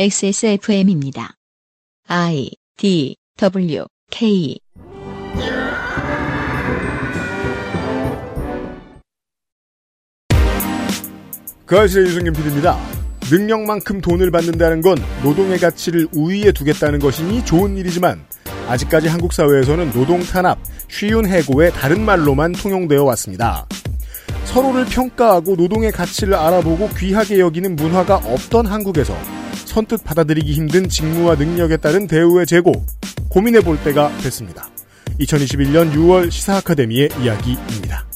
XSFM입니다. I D W K 그 아실의 유승균 PD입니다. 능력만큼 돈을 받는다는 건 노동의 가치를 우위에 두겠다는 것이니 좋은 일이지만 아직까지 한국 사회에서는 노동 탄압, 쉬운 해고의 다른 말로만 통용되어 왔습니다. 서로를 평가하고 노동의 가치를 알아보고 귀하게 여기는 문화가 없던 한국에서 선뜻 받아들이기 힘든 직무와 능력에 따른 대우의 제고 고민해 볼 때가 됐습니다. 2021년 6월 시사 아카데미의 이야기입니다.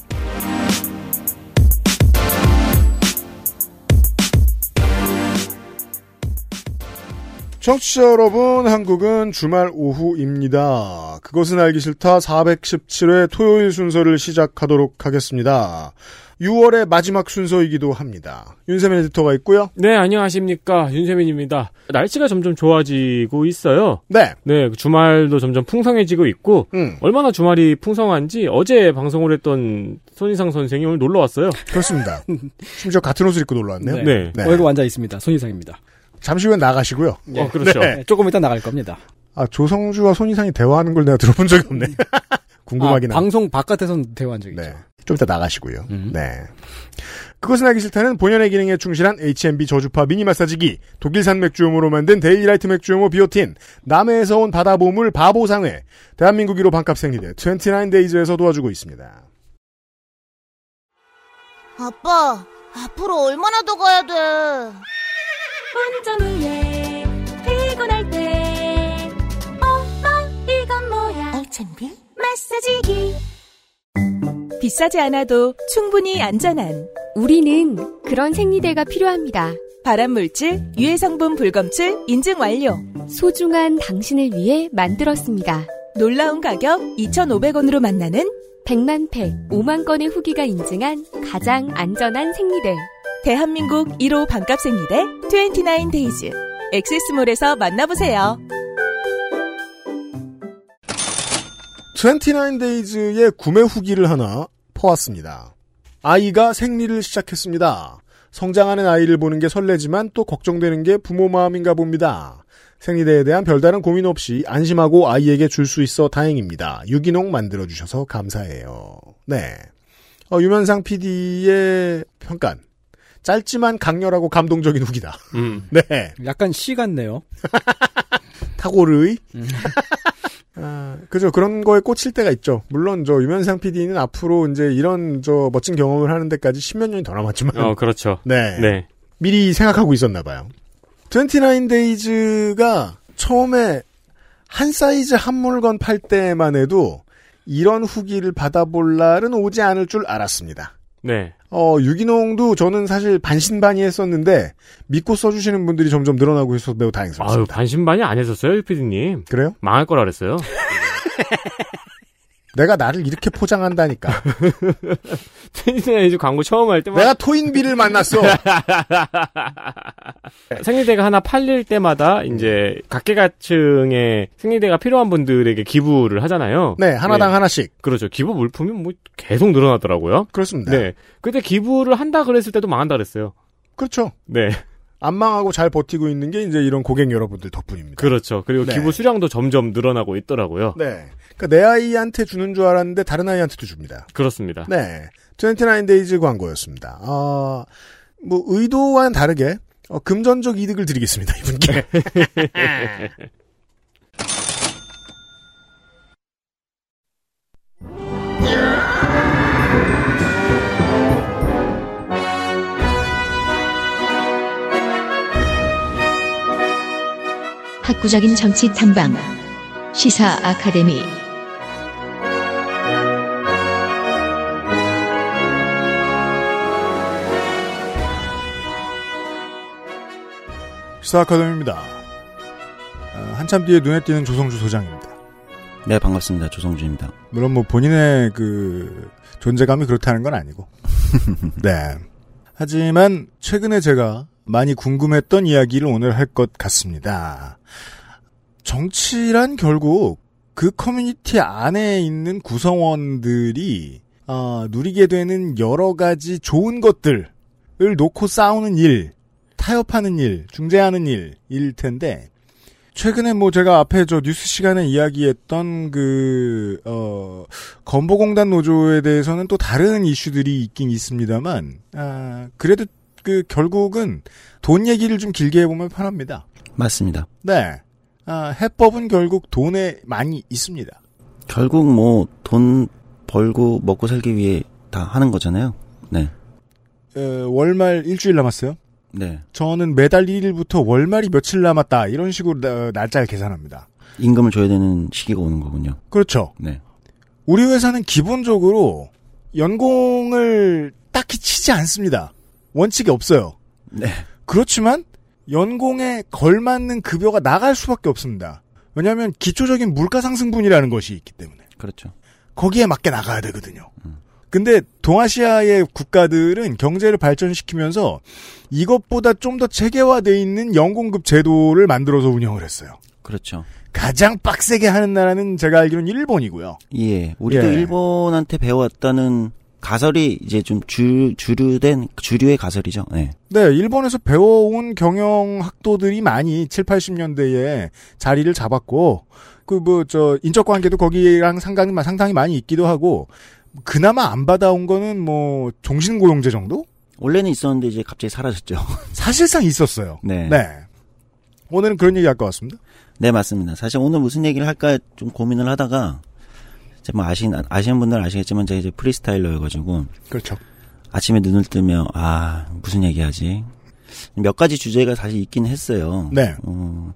청취자 여러분, 한국은 주말 오후입니다. 그것은 알기 싫다 417회 토요일 순서를 시작하도록 하겠습니다. 6월의 마지막 순서이기도 합니다. 윤세민 에디터가 있고요. 네, 안녕하십니까. 윤세민입니다. 날씨가 점점 좋아지고 있어요. 네. 네, 주말도 점점 풍성해지고 있고, 음, 얼마나 주말이 풍성한지 어제 방송을 했던 손희상 선생이 오늘 놀러 왔어요. 그렇습니다. 심지어 같은 옷을 입고 놀러 왔네요. 네. 네. 얼굴 앉아 있습니다. 손이상입니다. 잠시 후에 나가시고요. 어, 그렇죠. 네. 네, 조금 이따 나갈 겁니다. 아, 조성주와 손이상이 대화하는 걸 내가 들어본 적이 없네. 궁금하긴 아. 방송 바깥에선 대화한 적이 있죠. 네. 좀 이따 나가시고요. 음. 네. 그것은 알기 싫다는 본연의 기능에 충실한 H&B 저주파 미니 마사지기, 독일산 맥주용으로 만든 데일리라이트 맥주용호 비오틴, 남해에서 온 바다 보물 바보상회, 대한민국 1호 반값 생리대 29데이즈에서 도와주고 있습니다. 아빠, 앞으로 얼마나 더 가야 돼? 운전 후에 피곤할 때 엄마 이건 뭐야 알찬비? 마사지기 비싸지 않아도 충분히 안전한 우리는 그런 생리대가 필요합니다. 발암물질, 유해성분 불검출 인증 완료. 소중한 당신을 위해 만들었습니다. 놀라운 가격 2,500원으로 만나는 100만 팩, 5만 건의 후기가 인증한 가장 안전한 생리대. 대한민국 1호 반값 생리대 29데이즈. 엑세스몰에서 만나보세요. 29데이즈의 구매 후기를 하나 퍼왔습니다. 아이가 생리를 시작했습니다. 성장하는 아이를 보는 게 설레지만 또 걱정되는 게 부모 마음인가 봅니다. 생리대에 대한 별다른 고민 없이 안심하고 아이에게 줄 수 있어 다행입니다. 유기농 만들어주셔서 감사해요. 네. 어, 유면상 PD의 평가. 짧지만 강렬하고 감동적인 후기다. 음. 네. 약간 시 같네요. 타고르의. 아, 그죠. 그런 거에 꽂힐 때가 있죠. 물론, 저, 유면상 PD는 앞으로 이제 이런, 저, 멋진 경험을 하는 데까지 십몇 년이 더 남았지만. 어, 그렇죠. 네. 네. 미리 생각하고 있었나 봐요. 29 데이즈가 처음에 한 사이즈 한 물건 팔 때만 해도 이런 후기를 받아볼 날은 오지 않을 줄 알았습니다. 네. 어, 유기농도 저는 사실 반신반의 했었는데 믿고 써주시는 분들이 점점 늘어나고 있어서 매우 아유, 다행스럽습니다. 반신반이 안 했었어요, 유피디님. 그래요? 망할 거라 그랬어요. 내가 나를 이렇게 포장한다니까. 생리대 광고 처음 할 때마다 내가 토인비를 만났어. 생리대가 하나 팔릴 때마다 이제 각계각층의 생리대가 필요한 분들에게 기부를 하잖아요. 네, 하나당 하나씩. 그렇죠. 기부 물품이 뭐 계속 늘어나더라고요. 그렇습니다. 네. 그때 기부를 한다 그랬을 때도 망한다 그랬어요. 그렇죠. 네. 안 망하고 잘 버티고 있는 게 이제 이런 고객 여러분들 덕분입니다. 그렇죠. 그리고 네. 기부 수량도 점점 늘어나고 있더라고요. 네. 그러니까 내 아이한테 주는 줄 알았는데 다른 아이한테도 줍니다. 그렇습니다. 네. 29데이즈 광고였습니다. 아, 뭐 의도와는 다르게 어, 금전적 이득을 드리겠습니다. 이분께. 학구적인 정치 탐방 시사 아카데미 시사 아카데미입니다. 어, 한참 뒤에 눈에 띄는 조성주 소장입니다. 네, 반갑습니다. 조성주입니다. 물론 뭐 본인의 그 존재감이 그렇다는 건 아니고. 네. 하지만 최근에 제가 많이 궁금했던 이야기를 오늘 할 것 같습니다. 정치란 결국 그 커뮤니티 안에 있는 구성원들이 아, 누리게 되는 여러 가지 좋은 것들을 놓고 싸우는 일 타협하는 일, 중재하는 일일 텐데 최근에 뭐 제가 앞에 저 뉴스 시간에 이야기했던 그, 어, 건보공단 노조에 대해서는 또 다른 이슈들이 있긴 있습니다만, 아, 그래도 그 결국은 돈 얘기를 좀 길게 해보면 편합니다. 맞습니다. 네. 아, 해법은 결국 돈에 많이 있습니다. 결국 뭐 돈 벌고 먹고 살기 위해 다 하는 거잖아요. 네. 어, 월말 일주일 남았어요. 네. 저는 매달 1일부터 월말이 며칠 남았다 이런 식으로 나- 날짜를 계산합니다. 임금을 줘야 되는 시기가 오는 거군요. 그렇죠. 네. 우리 회사는 기본적으로 연공을 딱히 치지 않습니다. 원칙이 없어요. 네. 그렇지만 연공에 걸맞는 급여가 나갈 수밖에 없습니다. 왜냐하면 기초적인 물가 상승분이라는 것이 있기 때문에 그렇죠. 거기에 맞게 나가야 되거든요. 근데 동아시아의 국가들은 경제를 발전시키면서 이것보다 좀 더 체계화돼 있는 연공급 제도를 만들어서 운영을 했어요. 그렇죠. 가장 빡세게 하는 나라는 제가 알기로는 일본이고요. 예. 우리도 예. 일본한테 배워왔다는 가설이 이제 좀 주, 주류된, 주류의 가설이죠. 네. 네, 일본에서 배워온 경영 학도들이 많이 7, 80년대에 자리를 잡았고, 그 뭐, 저, 인적 관계도 거기랑 상당히, 상당히 많이 있기도 하고, 그나마 안 받아온 거는 뭐, 종신 고용제 정도? 원래는 있었는데 이제 갑자기 사라졌죠. 사실상 있었어요. 네. 네. 오늘은 그런 얘기 할 것 같습니다. 네, 맞습니다. 사실 오늘 무슨 얘기를 할까 좀 고민을 하다가, 이제 뭐 아시, 아시는 분들은 아시겠지만 제가 이제 프리스타일러여가지고, 그렇죠. 아침에 눈을 뜨면, 아, 무슨 얘기 하지? 몇 가지 주제가 사실 있긴 했어요. 네. 어,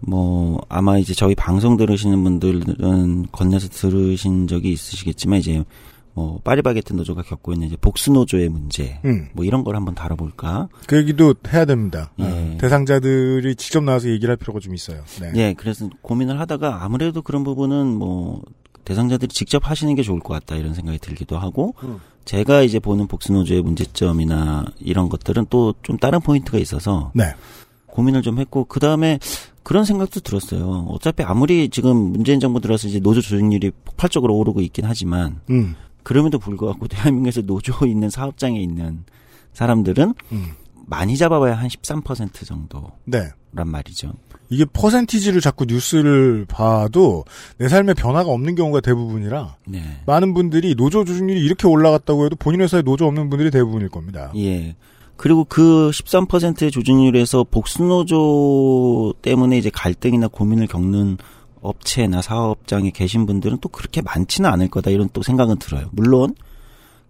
뭐, 아마 이제 저희 방송 들으시는 분들은 건네서 들으신 적이 있으시겠지만, 이제, 뭐, 파리바게트 노조가 겪고 있는 이제 복수 노조의 문제, 음. 뭐 이런 걸 한번 다뤄볼까? 그 얘기도 해야 됩니다. 예. 어, 대상자들이 직접 나와서 얘기를 할 필요가 좀 있어요. 네. 예, 그래서 고민을 하다가 아무래도 그런 부분은 뭐, 대상자들이 직접 하시는 게 좋을 것 같다 이런 생각이 들기도 하고, 음. 제가 이제 보는 복수노조의 문제점이나 이런 것들은 또 좀 다른 포인트가 있어서, 네. 고민을 좀 했고 그 다음에 그런 생각도 들었어요. 어차피 아무리 지금 문재인 정부 들어서 이제 노조 조직률이 폭발적으로 오르고 있긴 하지만 음. 그럼에도 불구하고 대한민국에서 노조에 있는 사업장에 있는 사람들은 음. 많이 잡아봐야 한 13% 정도 란 네. 말이죠. 이게 퍼센티지를 자꾸 뉴스를 봐도 내 삶에 변화가 없는 경우가 대부분이라 네. 많은 분들이 노조 조직률이 이렇게 올라갔다고 해도 본인 회사에 노조 없는 분들이 대부분일 겁니다. 예. 그리고 그 13%의 조직률에서 복수노조 때문에 이제 갈등이나 고민을 겪는 업체나 사업장에 계신 분들은 또 그렇게 많지는 않을 거다 이런 또 생각은 들어요. 물론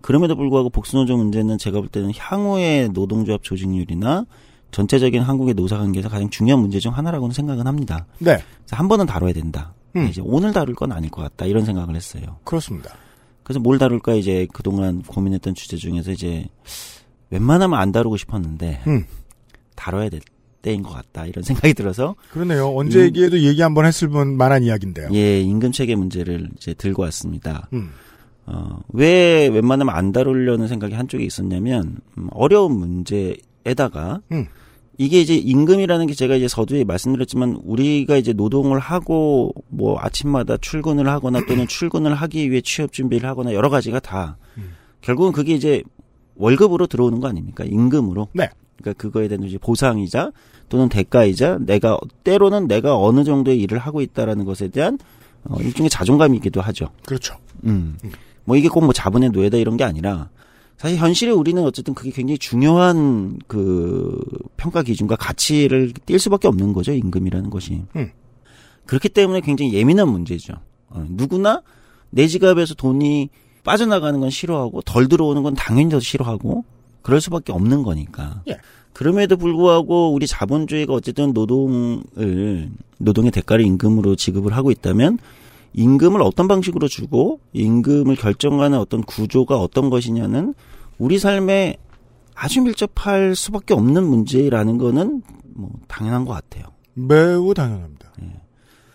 그럼에도 불구하고 복수노조 문제는 제가 볼 때는 향후의 노동조합 조직률이나 전체적인 한국의 노사관계에서 가장 중요한 문제 중 하나라고는 생각은 합니다. 네. 그래서 한 번은 다뤄야 된다. 음. 이제 오늘 다룰 건 아닐 것 같다 이런 생각을 했어요. 그렇습니다. 그래서 뭘 다룰까 이제 그동안 고민했던 주제 중에서 이제 웬만하면 안 다루고 싶었는데 음. 다뤄야 될 때인 것 같다 이런 생각이 들어서 그러네요. 언제 음. 얘기해도 얘기 한번 했을 분 만한 이야기인데요. 예 임금 체계 문제를 이제 들고 왔습니다. 음. 어, 왜 웬만하면 안 다루려는 생각이 한쪽에 있었냐면 음, 어려운 문제에다가 음. 이게 이제 임금이라는 게 제가 이제 서두에 말씀드렸지만 우리가 이제 노동을 하고 뭐 아침마다 출근을 하거나 또는 출근을 하기 위해 취업 준비를 하거나 여러 가지가 다 음. 결국은 그게 이제 월급으로 들어오는 거 아닙니까? 임금으로. 네. 그러니까 그거에 대한 이제 보상이자 또는 대가이자 내가 때로는 내가 어느 정도의 일을 하고 있다라는 것에 대한 어, 일종의 자존감이기도 하죠. 그렇죠. 음. 뭐 이게 꼭 뭐 자본의 노예다 이런 게 아니라 사실 현실에 우리는 어쨌든 그게 굉장히 중요한 그 평가 기준과 가치를 띌 수밖에 없는 거죠 임금이라는 것이. 음. 그렇기 때문에 굉장히 예민한 문제죠. 어, 누구나 내 지갑에서 돈이 빠져나가는 건 싫어하고 덜 들어오는 건 당연히 더 싫어하고 그럴 수밖에 없는 거니까. 예. 그럼에도 불구하고 우리 자본주의가 어쨌든 노동을 노동의 대가를 임금으로 지급을 하고 있다면 임금을 어떤 방식으로 주고 임금을 결정하는 어떤 구조가 어떤 것이냐는 우리 삶에 아주 밀접할 수밖에 없는 문제라는 거는 뭐 당연한 것 같아요. 매우 당연합니다.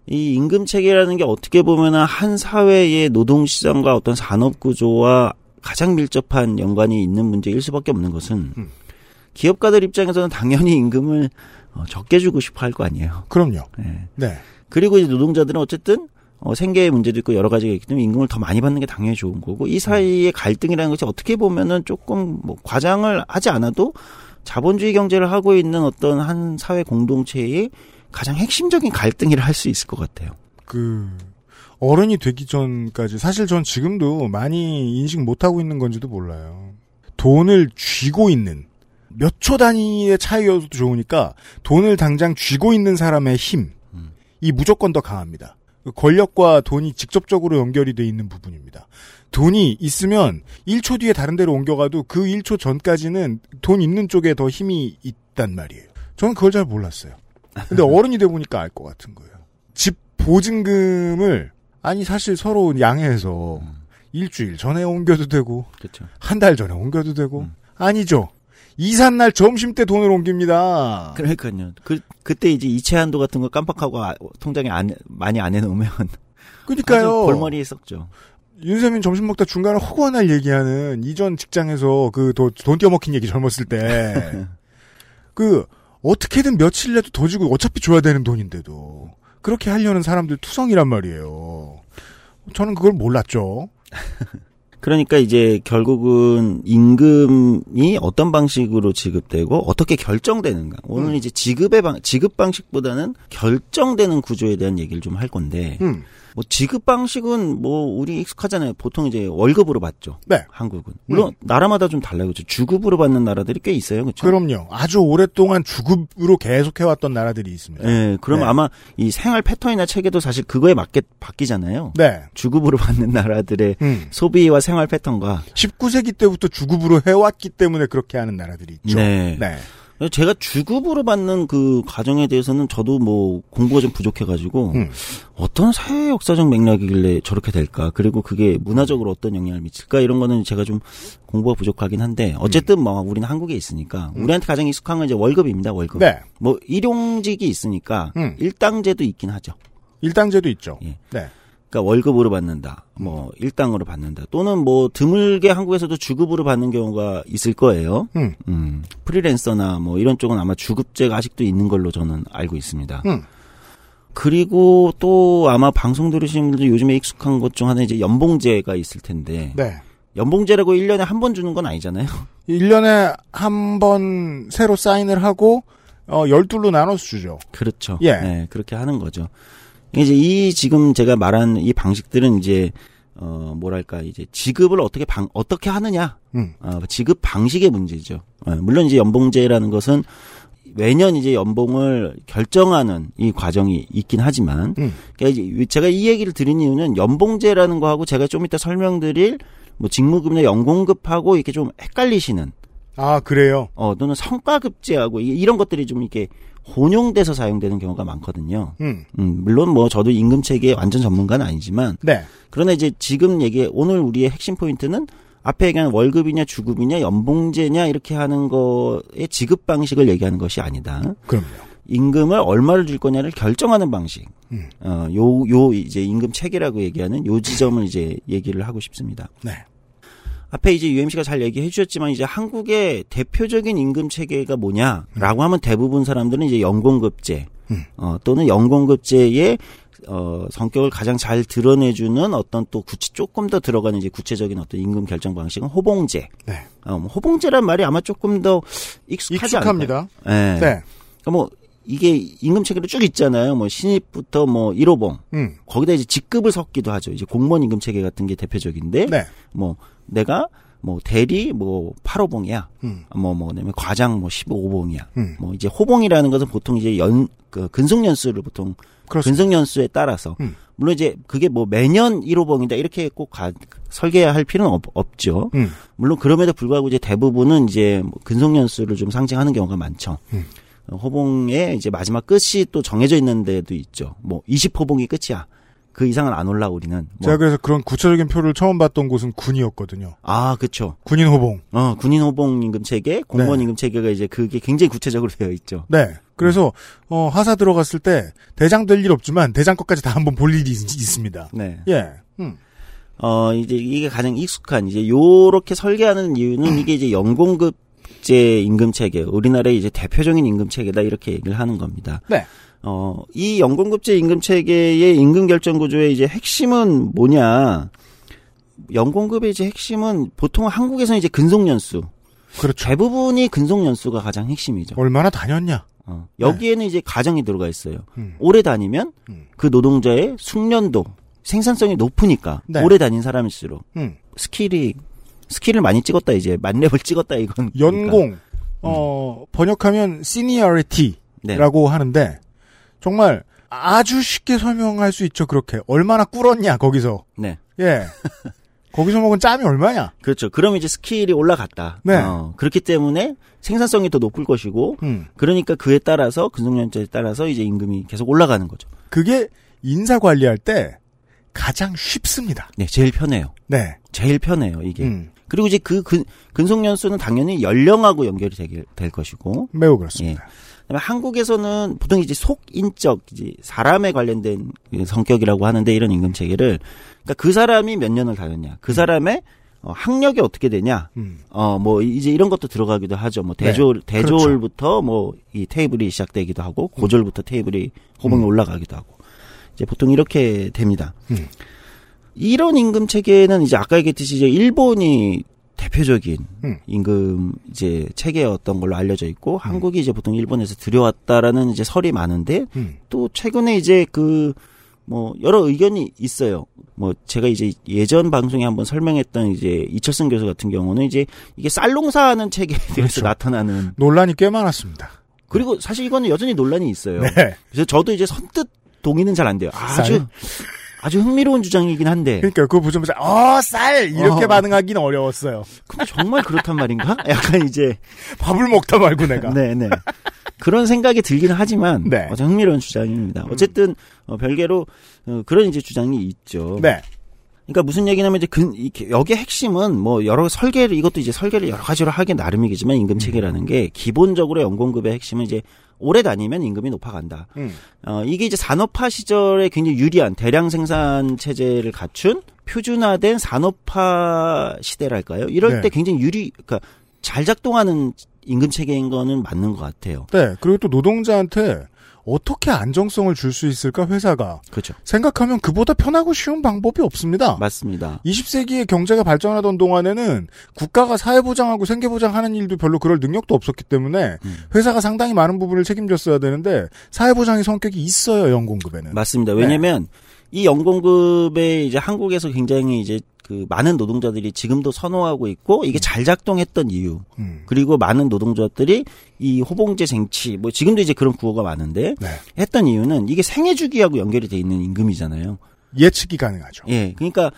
이 임금 체계라는 게 어떻게 보면은 한 사회의 노동 시장과 어떤 산업 구조와 가장 밀접한 연관이 있는 문제일 수밖에 없는 것은 음. 기업가들 입장에서는 당연히 임금을 어, 적게 주고 싶어 할 거 아니에요. 그럼요. 예. 네. 그리고 이제 노동자들은 어쨌든 어, 생계의 문제도 있고 여러 가지가 있기 때문에 임금을 더 많이 받는 게 당연히 좋은 거고 이 사이의 갈등이라는 것이 어떻게 보면은 조금 뭐 과장을 하지 않아도 자본주의 경제를 하고 있는 어떤 한 사회 공동체의 가장 핵심적인 갈등이라 할 수 있을 것 같아요. 그 어른이 되기 전까지 사실 전 지금도 많이 인식 못 하고 있는 건지도 몰라요. 돈을 쥐고 있는 몇 초 단위의 차이여도 좋으니까 돈을 당장 쥐고 있는 사람의 힘, 이 무조건 더 강합니다. 그 권력과 돈이 직접적으로 연결이 돼 있는 부분입니다. 돈이 있으면 1초 뒤에 다른 데로 옮겨가도 그 1초 전까지는 돈 있는 쪽에 더 힘이 있단 말이에요. 저는 그걸 잘 몰랐어요. 근데 어른이 돼 보니까 알 것 같은 거예요. 집 보증금을 아니 사실 서로 양해해서 일주일 전에 옮겨도 되고. 한 달 전에 옮겨도 되고 아니죠. 이삿날 점심 때 돈을 옮깁니다. 그러니까요. 그 그때 이제 이체 한도 같은 거 깜빡하고 아- 통장에 안 많이 안 해놓으면 그러니까요. 아주 골머리에 썩죠. 윤세민 점심 먹다 중간에 허구한 날 얘기하는 이전 직장에서 그 돈 떼어먹힌 얘기 젊었을 때 그 어떻게든 며칠이라도 더 주고 어차피 줘야 되는 돈인데도 그렇게 하려는 사람들 투성이란 말이에요. 저는 그걸 몰랐죠. 그러니까 이제 결국은 임금이 어떤 방식으로 지급되고 어떻게 결정되는가. 오늘 은 이제 지급의 방 지급 방식보다는 결정되는 구조에 대한 얘기를 좀 할 건데. 음. 뭐 지급 방식은 뭐 우리 익숙하잖아요. 보통 이제 월급으로 받죠. 네. 한국은. 물론 나라마다 좀 달라요. 그죠? 주급으로 받는 나라들이 꽤 있어요. 그렇죠? 그럼요. 아주 오랫동안 주급으로 계속 해 왔던 나라들이 있습니다. 예, 그럼 네. 아마 이 생활 패턴이나 체계도 사실 그거에 맞게 바뀌잖아요. 네. 주급으로 받는 나라들의 음. 소비와 생활 패턴과 19세기 때부터 주급으로 해왔기 때문에 그렇게 하는 나라들이 있죠. 네. 네. 제가 주급으로 받는 그 과정에 대해서는 저도 뭐 공부가 좀 부족해가지고 음. 어떤 사회 역사적 맥락이길래 저렇게 될까 그리고 그게 문화적으로 어떤 영향을 미칠까 이런 거는 제가 좀 공부가 부족하긴 한데 어쨌든 뭐 우리는 한국에 있으니까 우리한테 가장 익숙한 건 이제 월급입니다 월급 음. 네. 뭐 일용직이 있으니까 음. 일당제도 있긴 하죠 일당제도 있죠. 예. 네. 그러니까 월급으로 받는다, 뭐 일당으로 받는다, 또는 뭐 드물게 한국에서도 주급으로 받는 경우가 있을 거예요. 음. 음, 프리랜서나 뭐 이런 쪽은 아마 주급제가 아직도 있는 걸로 저는 알고 있습니다. 음. 그리고 또 아마 방송 들으시는 분들 요즘에 익숙한 것 중 하나 이제 연봉제가 있을 텐데 네. 연봉제라고 1년에 한 번 주는 건 아니잖아요. 1년에 한 번 새로 사인을 하고 어 12로 나눠서 주죠. 그렇죠. 예. 네, 그렇게 하는 거죠. 이제 이 지금 제가 말한 이 방식들은 이제 어 뭐랄까 이제 지급을 어떻게 방 어떻게 하느냐 음. 어, 지급 방식의 문제죠. 어, 물론 이제 연봉제라는 것은 매년 이제 연봉을 결정하는 이 과정이 있긴 하지만 음. 그러니까 제가 이 얘기를 드린 이유는 연봉제라는 거하고 제가 좀 이따 설명드릴 뭐 직무급이나 연공급하고 이렇게 좀 헷갈리시는 아, 그래요. 어 또는 성과급제하고 이- 이런 것들이 좀 이렇게 혼용돼서 사용되는 경우가 많거든요. 음. 음, 물론 뭐 저도 임금 체계 완전 전문가는 아니지만 네. 그러나 이제 지금 얘기 오늘 우리의 핵심 포인트는 앞에 얘기한 월급이냐 주급이냐 연봉제냐 이렇게 하는 거의 지급 방식을 얘기하는 것이 아니다. 그럼요. 임금을 얼마를 줄 거냐를 결정하는 방식. 음. 어, 요, 요 이제 임금 체계라고 얘기하는 요 지점을 이제 얘기를 하고 싶습니다. 네. 앞에 이제 UMC가 잘 얘기해 주셨지만 이제 한국의 대표적인 임금 체계가 뭐냐라고 하면 대부분 사람들은 이제 연공급제 음. 어, 또는 연공급제의 어, 성격을 가장 잘 드러내주는 어떤 또 구체 조금 더 들어가는 이제 구체적인 어떤 임금 결정 방식은 호봉제. 네. 어, 뭐 호봉제란 말이 아마 조금 더 익숙하지? 익숙합니다. 네. 네. 그러니까 뭐 이게 임금 체계로 쭉 있잖아요. 뭐 신입부터 뭐 1호봉 음. 거기다 이제 직급을 섞기도 하죠. 이제 공무원 임금 체계 같은 게 대표적인데 네. 뭐 내가 뭐 대리 뭐 8호봉이야. 음. 뭐뭐 그다음에 과장 뭐 15호봉이야. 음. 뭐 이제 호봉이라는 것은 보통 이제 연 그 근속 연수를 보통 그렇습니다. 근속 연수에 따라서 음. 물론 이제 그게 뭐 매년 1호봉이다 이렇게 꼭 가, 설계할 필요는 없, 없죠. 음. 물론 그럼에도 불구하고 이제 대부분은 이제 뭐 근속 연수를 좀 상징하는 경우가 많죠. 음. 어, 호봉의 이제 마지막 끝이 또 정해져 있는 데도 있죠. 뭐 20호봉이 끝이야. 그 이상은 안 올라 우리는. 뭐. 제가 그래서 그런 구체적인 표를 처음 봤던 곳은 군이었거든요. 아, 그쵸. 군인 호봉. 어, 군인 호봉 임금 체계, 공무원 네. 임금 체계가 이제 그게 굉장히 구체적으로 되어 있죠. 네. 그래서 어, 하사 들어갔을 때 대장 될 일 없지만 대장 것까지 다 한번 볼 일이 있, 습니다 네. 예. 음. 어, 이제 이게 가장 익숙한 이제 요렇게 설계하는 이유는 이게 이제 연공급 제 임금 체계, 우리나라의 이제 대표적인 임금 체계다 이렇게 얘기를 하는 겁니다. 네. 어, 이 연공급제 임금 체계의 임금 결정 구조의 이제 핵심은 뭐냐? 연공급의 이제 핵심은 보통 한국에서는 이제 근속 연수. 그렇죠. 대부분이 근속 연수가 가장 핵심이죠. 얼마나 다녔냐? 어. 여기에는 이제 가정이 들어가 있어요. 음. 오래 다니면 음. 그 노동자의 숙련도, 생산성이 높으니까 네. 오래 다닌 사람일수록 음. 스킬이 스킬을 많이 찍었다 이제 만렙을 찍었다 이건 연공 어 번역하면 seniority라고 네. 하는데 정말 아주 쉽게 설명할 수 있죠. 그렇게 얼마나 굴렀냐 거기서 네. 예 거기서 먹은 짬이 얼마냐? 그렇죠. 그럼 이제 스킬이 올라갔다. 네. 어, 그렇기 때문에 생산성이 더 높을 것이고, 음. 그러니까 그에 따라서 근속연차에 따라서 이제 임금이 계속 올라가는 거죠. 그게 인사 관리할 때 가장 쉽습니다. 네, 제일 편해요. 네. 제일 편해요 이게. 음. 그리고 이제 그 근, 근속연수는 당연히 연령하고 연결이 되게 될 것이고, 매우 그렇습니다. 그다음에 한국에서는 보통 이제 속인적 이제 사람에 관련된 그 성격이라고 하는데 이런 임금 체계를 그러니까 그 사람이 몇 년을 다녔냐, 그 사람의 어, 학력이 어떻게 되냐, 음. 어뭐 이제 이런 것도 들어가기도 하죠. 뭐 대졸 대졸부터 뭐이 테이블이 시작되기도 하고 고졸부터 테이블이 호봉이 올라가기도 하고 이제 보통 이렇게 됩니다. 음. 이런 임금 체계는 이제 아까 얘기했듯이 이제 일본이 대표적인 음. 임금 이제 체계였던 걸로 알려져 있고 한국이 이제 보통 일본에서 들여왔다라는 이제 설이 많은데 음. 또 최근에 이제 그 뭐 여러 의견이 있어요. 뭐 제가 이제 예전 방송에 한번 설명했던 이제 이철승 교수 같은 경우는 이제 이게 쌀농사하는 체계에 대해서 그렇죠. 나타나는 논란이 꽤 많았습니다. 그리고 사실 이거는 여전히 논란이 있어요. 네. 그래서 저도 이제 선뜻 동의는 잘 안 돼요. 아주 쌀? 아주 흥미로운 주장이긴 한데 그러니까 그거 보자마자 어 쌀 이렇게 어. 반응하기는 어려웠어요. 근데 정말 그렇단 말인가? 약간 이제 밥을 먹다 말고 내가. 네네. 그런 생각이 들기는 하지만 네. 아주 흥미로운 주장입니다. 어쨌든 어, 별개로 어, 그런 이제 주장이 있죠. 네. 그러니까 무슨 얘기냐면 이제 근, 여기의 핵심은 뭐 여러 설계를 이것도 이제 설계를 여러 가지로 하기 나름이겠지만 임금 체계라는 게 기본적으로 연공급의 핵심은 이제 오래 다니면 임금이 높아간다. 음. 어, 이게 이제 산업화 시절에 굉장히 유리한 대량 생산 체제를 갖춘 표준화된 산업화 시대랄까요? 이럴 네. 때 굉장히 유리, 그러니까 잘 작동하는 임금 체계인 거는 맞는 것 같아요. 네. 그리고 또 노동자한테 어떻게 안정성을 줄 수 있을까 회사가 그렇죠. 생각하면 그보다 편하고 쉬운 방법이 없습니다. 맞습니다. 20세기에 경제가 발전하던 동안에는 국가가 사회보장하고 생계보장하는 일도 별로 그럴 능력도 없었기 때문에 음. 회사가 상당히 많은 부분을 책임졌어야 되는데 사회보장의 성격이 있어요 연공급에는. 맞습니다. 네. 왜냐면 이 연공급에 이제 한국에서 굉장히 이제 그 많은 노동자들이 지금도 선호하고 있고 이게 잘 작동했던 이유 음. 그리고 많은 노동자들이 이 호봉제 쟁취 뭐 지금도 이제 그런 구호가 많은데 네. 했던 이유는 이게 생애 주기하고 연결이 돼 있는 임금이잖아요. 예측이 가능하죠. 예, 그러니까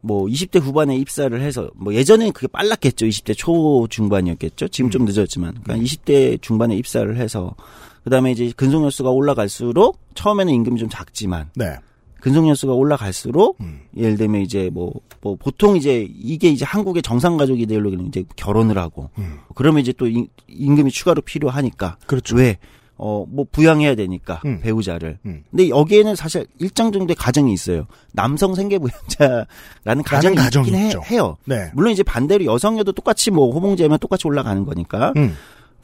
뭐 20대 후반에 입사를 해서 뭐 예전엔 그게 빨랐겠죠. 20대 초 중반이었겠죠. 지금 좀 늦었지만 그러니까 20대 중반에 입사를 해서 그다음에 이제 근속연수가 올라갈수록 처음에는 임금이 좀 작지만 네. 근속연수가 올라갈수록 음. 예를 들면 이제 뭐, 뭐 보통 이제 이게 이제 한국의 정상 가족 이데올로기는 이제 결혼을 하고 음. 그러면 이제 또 임- 임금이 추가로 필요하니까 그렇죠. 왜? 어, 뭐 부양해야 되니까 음. 배우자를. 음. 근데 여기에는 사실 일정 정도의 가정이 있어요. 남성 생계부양자라는 가정이 가정이 있긴 해, 있죠. 해 요. 네. 물론 이제 반대로 여성여도 똑같이 뭐 호봉제면 똑같이 올라가는 거니까 음.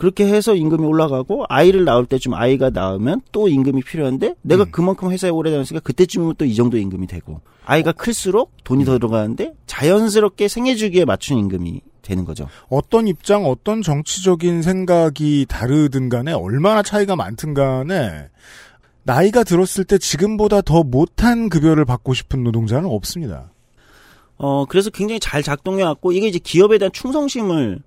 그렇게 해서 임금이 올라가고 아이를 낳을 때쯤 아이가 낳으면 또 임금이 필요한데 내가 음. 그만큼 회사에 오래 다녔으니까 그때쯤이면 또 이 정도 임금이 되고 아이가 클수록 돈이 더 들어가는데 자연스럽게 생애 주기에 맞춘 임금이 되는 거죠. 어떤 입장, 어떤 정치적인 생각이 다르든 간에 얼마나 차이가 많든 간에 나이가 들었을 때 지금보다 더 못한 급여를 받고 싶은 노동자는 없습니다. 어, 그래서 굉장히 잘 작동해 왔고, 이게 이제 기업에 대한 충성심을,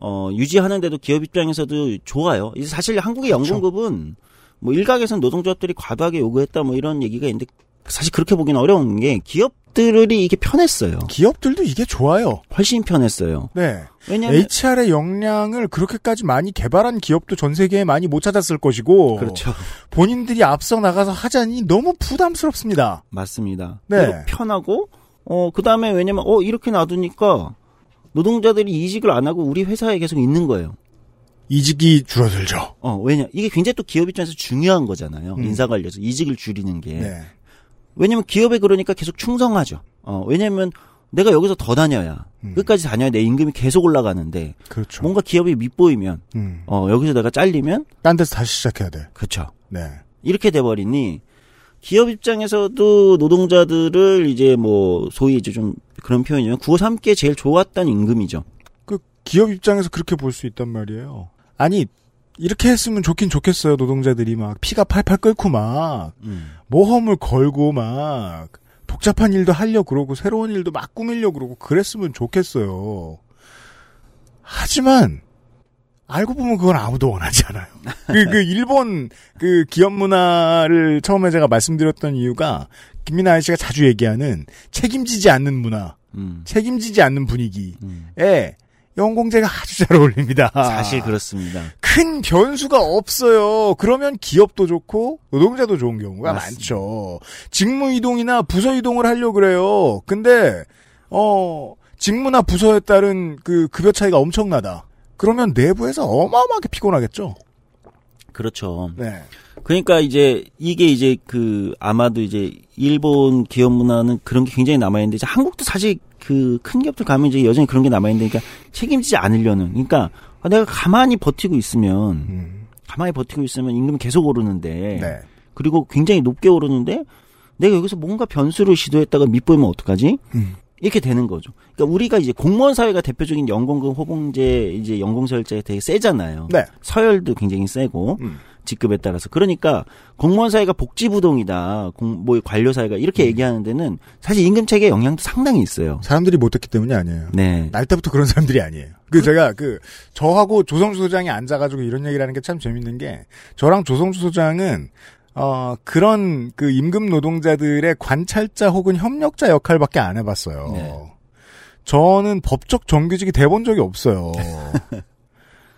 어, 유지하는데도 기업 입장에서도 좋아요. 사실 한국의 그렇죠. 연금급은, 뭐 일각에서는 노동조합들이 과도하게 요구했다 뭐 이런 얘기가 있는데, 사실 그렇게 보기는 어려운 게, 기업들이 이게 편했어요. 기업들도 이게 좋아요. 훨씬 편했어요. 네. 왜냐면, HR의 역량을 그렇게까지 많이 개발한 기업도 전 세계에 많이 못 찾았을 것이고 그렇죠. 본인들이 앞서 나가서 하자니 너무 부담스럽습니다. 맞습니다. 네. 편하고, 어, 그 다음에 왜냐면, 어, 이렇게 놔두니까, 노동자들이 이직을 안 하고 우리 회사에 계속 있는 거예요. 이직이 줄어들죠. 어, 왜냐. 이게 굉장히 또 기업 입장에서 중요한 거잖아요. 음. 인사 관리에서 이직을 줄이는 게. 네. 왜냐면 기업에 그러니까 계속 충성하죠. 어, 왜냐면 내가 여기서 더 다녀야, 음. 끝까지 다녀야 내 임금이 계속 올라가는데, 그렇죠. 뭔가 기업이 밑보이면, 음. 어, 여기서 내가 잘리면, 딴 데서 다시 시작해야 돼. 그쵸. 네. 이렇게 돼 버리니, 기업 입장에서도 노동자들을 이제 뭐, 소위 이제 좀 그런 표현이면 구워 삼기에 제일 좋았던 임금이죠. 그 기업 입장에서 그렇게 볼 수 있단 말이에요. 아니 이렇게 했으면 좋긴 좋겠어요. 노동자들이 막 피가 팔팔 끓고 막 음. 모험을 걸고 막 복잡한 일도 하려 그러고 새로운 일도 막 꾸밀려 그러고 그랬으면 좋겠어요. 하지만 알고 보면 그건 아무도 원하지 않아요. 그, 그 일본 그 기업 문화를 처음에 제가 말씀드렸던 이유가 김민아 아저씨가 자주 얘기하는 책임지지 않는 문화, 음. 책임지지 않는 분위기에 음. 연공제가 아주 잘 어울립니다. 사실 그렇습니다. 큰 변수가 없어요. 그러면 기업도 좋고 노동자도 좋은 경우가 맞습니다. 많죠. 직무 이동이나 부서 이동을 하려고 그래요. 근데 어 직무나 부서에 따른 그 급여 차이가 엄청나다. 그러면 내부에서 어마어마하게 피곤하겠죠. 그렇죠. 네. 그러니까 이제 이게 이제 그 아마도 이제 일본 기업 문화는 그런 게 굉장히 남아 있는데 이제 한국도 사실 그 큰 기업들 가면 이제 여전히 그런 게 남아 있는데 그러니까 책임지지 않으려는 그러니까 아, 내가 가만히 버티고 있으면 음. 가만히 버티고 있으면 임금이 계속 오르는데 네. 그리고 굉장히 높게 오르는데 내가 여기서 뭔가 변수를 시도했다가 밑보이면 어떡하지? 음. 이렇게 되는 거죠. 그러니까 우리가 이제 공무원 사회가 대표적인 연공금 호봉제 이제 연공서열제가 되게 세잖아요. 네. 서열도 굉장히 세고 음. 직급에 따라서 그러니까 공무원 사회가 복지부동이다, 공, 뭐 관료 사회가 이렇게 얘기하는 데는 사실 임금 체계 영향도 상당히 있어요. 사람들이 못했기 때문이 아니에요. 네, 날 때부터 그런 사람들이 아니에요. 그 제가 그 저하고 조성주 소장이 앉아가지고 이런 얘기를 하는 게 참 재밌는 게 저랑 조성주 소장은 어 그런 그 임금 노동자들의 관찰자 혹은 협력자 역할밖에 안 해봤어요. 네. 저는 법적 정규직이 돼본 적이 없어요.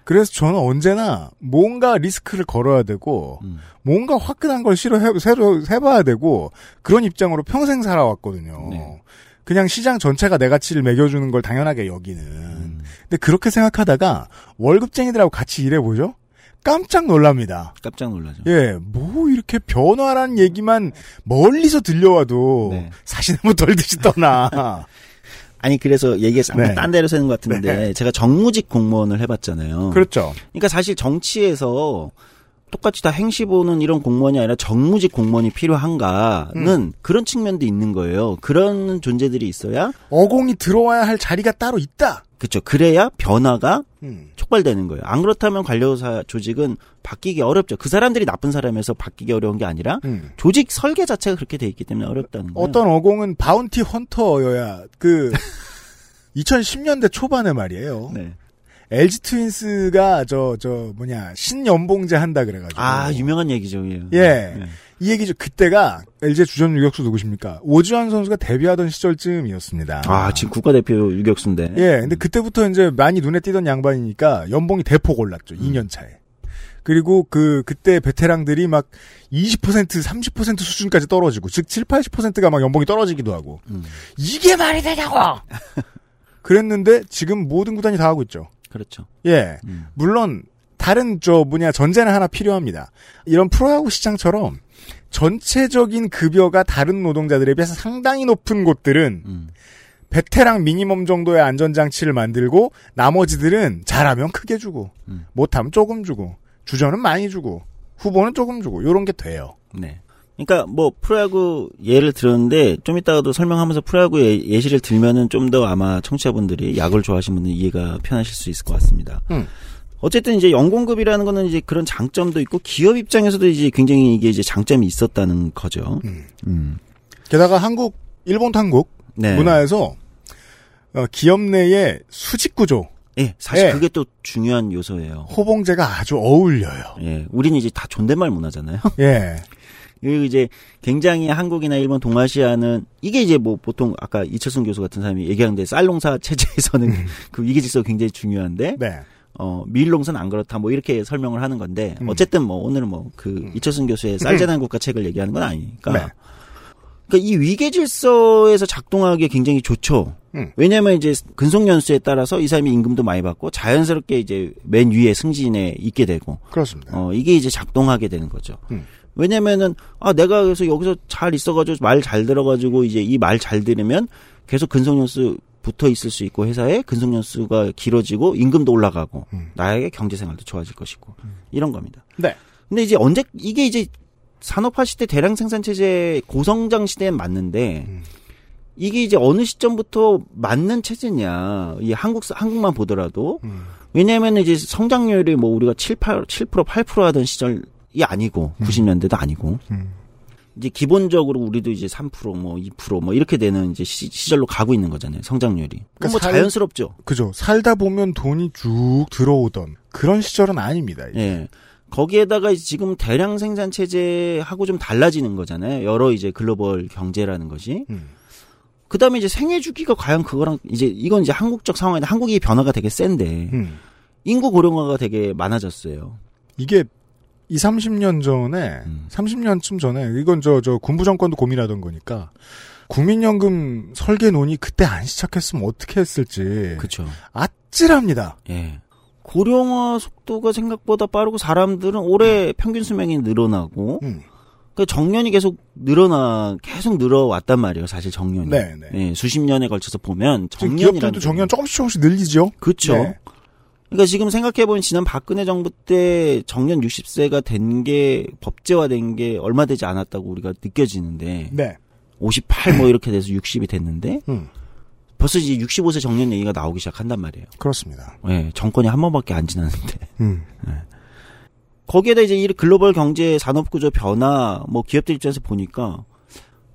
그래서 저는 언제나 뭔가 리스크를 걸어야 되고 음. 뭔가 화끈한 걸 싫어 해 새로 해봐야 되고 그런 입장으로 평생 살아왔거든요. 네. 그냥 시장 전체가 내 가치를 매겨주는 걸 당연하게 여기는. 음. 근데 그렇게 생각하다가 월급쟁이들하고 같이 일해보죠? 깜짝 놀랍니다. 깜짝 놀라죠. 예, 뭐 이렇게 변화란 얘기만 멀리서 들려와도 네. 사시나무 덜듯이 떠나. 아니 그래서 얘기가 잠깐 네. 딴 데로 새는 것 같은데 네. 제가 정무직 공무원을 해봤잖아요. 그렇죠. 그러니까 사실 정치에서 똑같이 다 행시 보는 이런 공무원이 아니라 정무직 공무원이 필요한가는 음. 그런 측면도 있는 거예요. 그런 존재들이 있어야 어공이 들어와야 할 자리가 따로 있다. 그렇죠. 그래야 변화가 음. 촉발되는 거예요. 안 그렇다면 관료사 조직은 바뀌기 어렵죠. 그 사람들이 나쁜 사람에서 바뀌기 어려운 게 아니라 음. 조직 설계 자체가 그렇게 돼 있기 때문에 어렵다는 거예요. 어떤 어공은 바운티 헌터여야 그 2010년대 초반에 말이에요. 네. LG 트윈스가 저 저 뭐냐 신연봉제 한다 그래가지고 아 유명한 얘기죠. 예. 예. 네. 이 얘기죠. 그때가 LG 주전 유격수 누구십니까? 오주환 선수가 데뷔하던 시절쯤이었습니다. 아 지금 국가대표 유격수인데. 예, 근데 그때부터 이제 많이 눈에 띄던 양반이니까 연봉이 대폭 올랐죠. 2년 차에. 그리고 그 그때 베테랑들이 막 20% 30% 수준까지 떨어지고 즉 7, 80%가 막 연봉이 떨어지기도 하고 음, 이게 말이 되냐고. 그랬는데 지금 모든 구단이 다 하고 있죠. 그렇죠. 예. 음. 물론 다른 저 뭐냐 전제는 하나 필요합니다. 이런 프로야구 시장처럼 전체적인 급여가 다른 노동자들에 비해서 상당히 높은 곳들은 음. 베테랑 미니멈 정도의 안전장치를 만들고 나머지들은 잘하면 크게 주고 음. 못하면 조금 주고 주전은 많이 주고 후보는 조금 주고 요런 게 돼요. 네. 그러니까 뭐 프로야구 예를 들었는데 좀 이따가도 설명하면서 프로야구 예, 예시를 들면은 좀 더 아마 청취자분들이 야구를 좋아하시는 분들 이해가 편하실 수 있을 것 같습니다. 음. 어쨌든 이제 연공급이라는 거는 이제 그런 장점도 있고 기업 입장에서도 이제 굉장히 이게 이제 장점이 있었다는 거죠. 음. 음. 게다가 한국 일본 한국 네. 문화에서 어, 기업 내의 수직 구조 예, 사실 예. 그게 또 중요한 요소예요. 호봉제가 아주 어울려요. 예, 우리는 이제 다 존댓말 문화잖아요. 예. 그리고 이제 굉장히 한국이나 일본, 동아시아는 이게 이제 뭐 보통 아까 이철승 교수 같은 사람이 얘기하는데 쌀농사 체제에서는 그 위계 질서가 굉장히 중요한데 네. 어 밀농사는 안 그렇다 뭐 이렇게 설명을 하는 건데 음. 어쨌든 뭐 오늘은 뭐그 이철승 교수의 쌀재난 국가 책을 얘기하는 건 아니니까 네. 그러니까 이 위계 질서에서 작동하기에 굉장히 좋죠. 음. 왜냐하면 이제 근속 연수에 따라서 이 사람이 임금도 많이 받고 자연스럽게 이제 맨 위에 승진에 있게 되고 그렇습니다. 어, 이게 이제 작동하게 되는 거죠. 음. 왜냐면은, 아, 내가 그래서 여기서 잘 있어가지고 말 잘 들어가지고 이제 이 말 잘 들으면 계속 근속연수 붙어 있을 수 있고 회사에 근속연수가 길어지고 임금도 올라가고 음. 나에게 경제 생활도 좋아질 것이고 이런 겁니다. 네. 근데 이제 언제, 이게 이제 산업화 시대 대량 생산 체제 고성장 시대엔 맞는데 음. 이게 이제 어느 시점부터 맞는 체제냐. 이 한국 한국만 보더라도 음. 왜냐하면 이제 성장률이 뭐 우리가 7, 8, 7% 8% 하던 시절 이 아니고 90년대도 아니고 음. 이제 기본적으로 우리도 이제 3%뭐 2%뭐 이렇게 되는 이제 시, 절로 가고 있는 거잖아요. 성장률이. 그럼 뭐 살- 자연스럽죠. 그죠. 살다 보면 돈이 쭉 들어오던 그런 시절은 아닙니다. 이게. 예. 거기에다가 이제 지금 대량 생산 체제하고 좀 달라지는 거잖아요. 여러 이제 글로벌 경제라는 것이. 음. 그다음에 이제 생애 주기가 과연 그거랑 이제 이건 이제 한국적 상황인데 한국이 변화가 되게 센데 음. 인구 고령화가 되게 많아졌어요. 이게 2, 30년 전에, 음. 30년쯤 전에, 이건 저, 저, 군부 정권도 고민하던 거니까, 국민연금 설계 논의 그때 안 시작했으면 어떻게 했을지. 그렇죠. 아찔합니다. 예. 고령화 속도가 생각보다 빠르고 사람들은 올해 평균 수명이 늘어나고 음. 그 정년이 계속 늘어나 계속 늘어왔단 말이에요. 사실 정년이. 네, 네. 예, 수십 년에 걸쳐서 보면 정년이라는 기업들도 정년 조금씩 조금씩 늘리죠. 그렇죠. 네. 그러니까 지금 생각해보면 지난 박근혜 정부 때 정년 60세가 된 게 법제화된 게 얼마 되지 않았다고 우리가 느껴지는데 네. 58 뭐 이렇게 돼서 60이 됐는데 음. 벌써 이제 65세 정년 얘기가 나오기 시작한단 말이에요. 그렇습니다. 예, 정권이 한 번밖에 안 지났는데 음. 거기에다 이제 이 글로벌 경제 산업 구조 변화 뭐 기업들 입장에서 보니까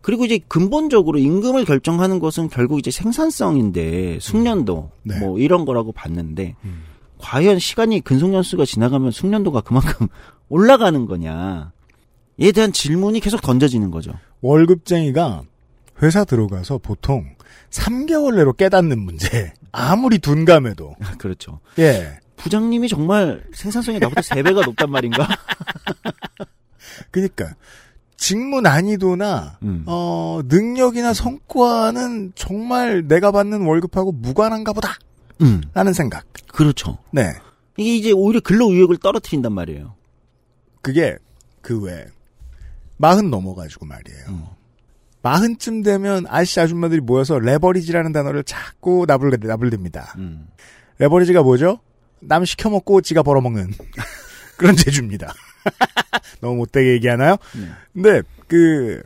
그리고 이제 근본적으로 임금을 결정하는 것은 결국 이제 생산성인데 숙련도 네. 뭐 이런 거라고 봤는데 음. 과연 시간이 근속연수가 지나가면 숙련도가 그만큼 올라가는 거냐 에 대한 질문이 계속 던져지는 거죠. 월급쟁이가 회사 들어가서 보통 3개월 내로 깨닫는 문제. 아무리 둔감해도. 그렇죠. 예. 부장님이 정말 생산성이 나보다 3배가 높단 말인가? 그니까. 직무 난이도나, 음. 어, 능력이나 성과는 정말 내가 받는 월급하고 무관한가 보다. 음, 라는 생각. 그렇죠. 네. 이게 이제 오히려 근로 의욕을 떨어뜨린단 말이에요. 그게, 그 외, 마흔 넘어가지고 말이에요. 음. 마흔쯤 되면 아저씨 아줌마들이 모여서 레버리지라는 단어를 자꾸 나불, 나불댑니다. 음. 레버리지가 뭐죠? 남 시켜 먹고 지가 벌어먹는 그런 재주입니다. 너무 못되게 얘기하나요? 네. 근데 그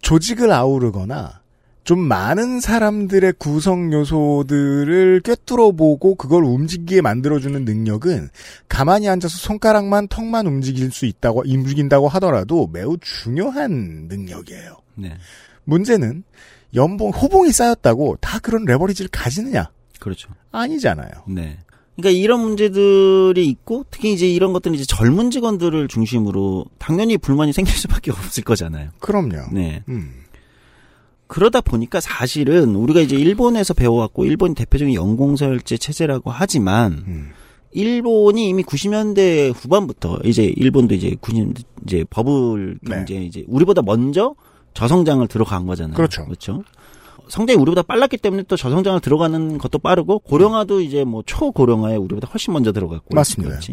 조직을 아우르거나 좀 많은 사람들의 구성 요소들을 꿰뚫어 보고 그걸 움직이게 만들어주는 능력은 가만히 앉아서 손가락만 턱만 움직일 수 있다고 움직인다고 하더라도 매우 중요한 능력이에요. 네. 문제는 연봉 호봉이 쌓였다고 다 그런 레버리지를 가지느냐? 그렇죠. 아니잖아요. 네. 그러니까 이런 문제들이 있고 특히 이제 이런 것들은 이제 젊은 직원들을 중심으로 당연히 불만이 생길 수밖에 없을 거잖아요. 그럼요. 네. 음. 그러다 보니까 사실은 우리가 이제 일본에서 배워왔고 일본 대표적인 연공서열제 체제라고 하지만 음. 일본이 이미 90년대 후반부터 이제 일본도 이제 90년 이제 버블 네. 경제 이제 우리보다 먼저 저성장을 들어간 거잖아요. 그렇죠. 그렇죠. 성장이 우리보다 빨랐기 때문에 또 저성장을 들어가는 것도 빠르고 고령화도 이제 뭐 초고령화에 우리보다 훨씬 먼저 들어갔고 맞습니다. 그렇지.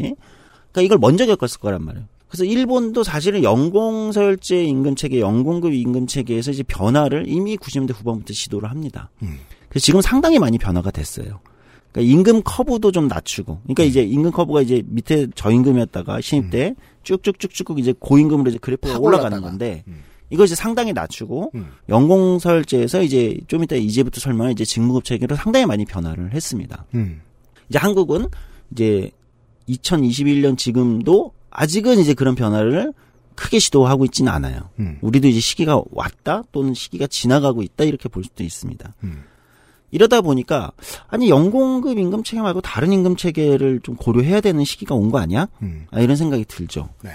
그러니까 이걸 먼저 겪었을 거란 말이에요. 그래서 일본도 사실은 연공서열제 임금 체계, 연공급 임금 체계에서 이제 변화를 이미 90년대 후반부터 시도를 합니다. 음. 그래서 지금 상당히 많이 변화가 됐어요. 그러니까 임금 커브도 좀 낮추고, 그러니까 이제 임금 커브가 이제 밑에 저임금이었다가 신입 때 쭉쭉쭉쭉 이제 고임금으로 이제 그래프가 확 올라가는 올랐다가. 건데, 음. 이거 이제 상당히 낮추고, 음. 연공서열제에서 이제 좀 이따 이제부터 설명할 이제 직무급 체계로 상당히 많이 변화를 했습니다. 음. 이제 한국은 이제 2021년 지금도 아직은 이제 그런 변화를 크게 시도하고 있지는 않아요. 음. 우리도 이제 시기가 왔다 또는 시기가 지나가고 있다 이렇게 볼 수도 있습니다. 음. 이러다 보니까 아니 연공급 임금 체계 말고 다른 임금 체계를 좀 고려해야 되는 시기가 온 거 아니야? 음. 아, 이런 생각이 들죠. 네.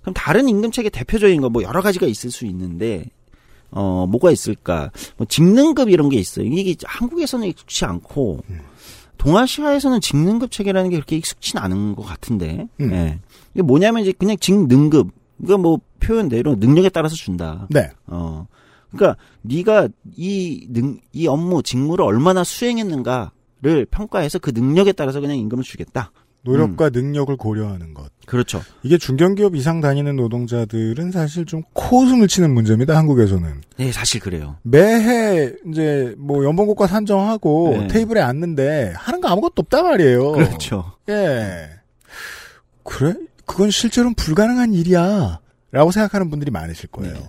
그럼 다른 임금 체계 대표적인 거 뭐 여러 가지가 있을 수 있는데 어 뭐가 있을까? 뭐 직능급 이런 게 있어요. 이게 한국에서는 익숙치 않고 음. 동아시아에서는 직능급 체계라는 게 그렇게 익숙치는 않은 것 같은데. 음. 예. 이게 뭐냐면 이제 그냥 직 능급. 이거 뭐 표현대로 능력에 따라서 준다. 네. 어. 그러니까 네가 이 능 이 업무 직무를 얼마나 수행했는가를 평가해서 그 능력에 따라서 그냥 임금을 주겠다. 노력과 능력을 고려하는 것. 그렇죠. 이게 중견기업 이상 다니는 노동자들은 사실 좀 코웃음을 치는 문제입니다. 한국에서는 네, 사실 그래요. 매해 이제 뭐 연봉고과 산정하고 네. 테이블에 앉는데 하는 거 아무것도 없단 말이에요. 그렇죠. 예. 그래? 그건 실제로는 불가능한 일이야. 라고 생각하는 분들이 많으실 거예요. 네.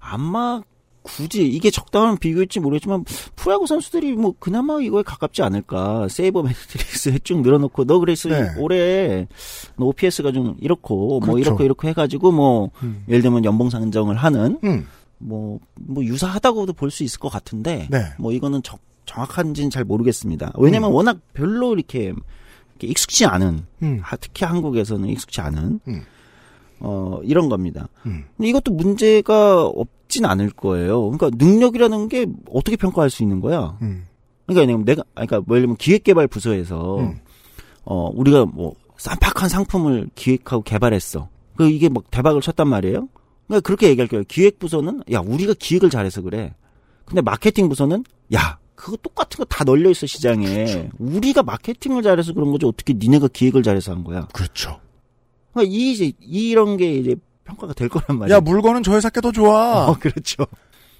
아마 굳이 이게 적당한 비교일지 모르겠지만 프로야구 선수들이 뭐 그나마 이거에 가깝지 않을까. sabermetrics 쭉 늘어놓고 너 그래서 네. 올해 너 OPS가 좀 이렇고 뭐 그렇죠. 이렇고 이렇게 해가지고 뭐 음. 예를 들면 연봉 상정을 하는 음. 뭐, 뭐 유사하다고도 볼 수 있을 것 같은데 네. 뭐 이거는 적- 정확한지는 잘 모르겠습니다. 왜냐면 워낙 별로 이렇게 익숙지 않은 음. 하- 특히 한국에서는 익숙지 않은 음. 어 이런 겁니다. 음. 근데 이것도 문제가 없진 않을 거예요. 그러니까 능력이라는 게 어떻게 평가할 수 있는 거야? 음. 그러니까 내가 그러니까 뭐 예를 들면 기획개발 부서에서 음. 어 우리가 뭐 쌈박한 상품을 기획하고 개발했어. 그 이게 막 대박을 쳤단 말이에요. 그러니까 그렇게 얘기할 거예요. 기획 부서는 야 우리가 기획을 잘해서 그래. 근데 마케팅 부서는 야 그거 똑같은 거 다 널려 있어 시장에. 우리가 마케팅을 잘해서 그런 거지 어떻게 니네가 기획을 잘해서 한 거야. 그렇죠. 그러니까 이 이제 이런 게 이제 평가가 될 거란 말이에요. 야, 물건은 저 회사 게더 좋아. 어, 그렇죠.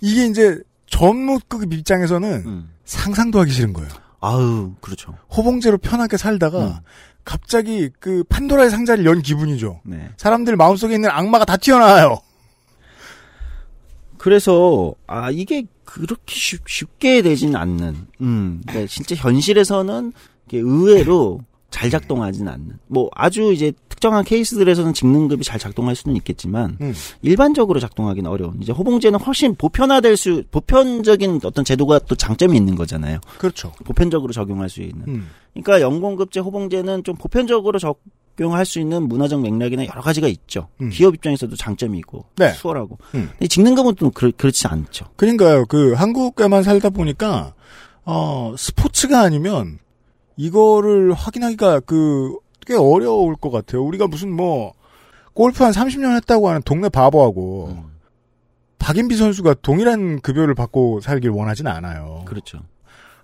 이게 이제 전무급 입장에서는 음. 상상도 하기 싫은 거예요. 아우 그렇죠. 호봉제로 편하게 살다가 음. 갑자기 그 판도라의 상자를 연 기분이죠. 네. 사람들 마음속에 있는 악마가 다 튀어나와요. 그래서 아 이게 그렇게 쉽, 쉽게 되진 않는. 음. 그러니까 진짜 현실에서는 의외로 잘 작동하진 않는. 뭐 아주 이제 특정한 케이스들에서는 직능급이 잘 작동할 수는 있겠지만 음. 일반적으로 작동하기는 어려운. 이제 호봉제는 훨씬 보편화될 수 보편적인 어떤 제도가 또 장점이 있는 거잖아요. 그렇죠. 보편적으로 적용할 수 있는. 음. 그러니까 연공급제 호봉제는 좀 보편적으로 적 용할 수 있는 문화적 맥락이나 여러 가지가 있죠. 음. 기업 입장에서도 장점이 있고 네. 수월하고. 음. 근데 직능급은 또 그렇, 그렇지 않죠. 그러니까요. 그 한국에만 살다 보니까 어 스포츠가 아니면 이거를 확인하기가 그 꽤 어려울 것 같아요. 우리가 무슨 뭐 골프 한 30년 했다고 하는 동네 바보하고 음. 박인비 선수가 동일한 급여를 받고 살길 원하진 않아요. 그렇죠.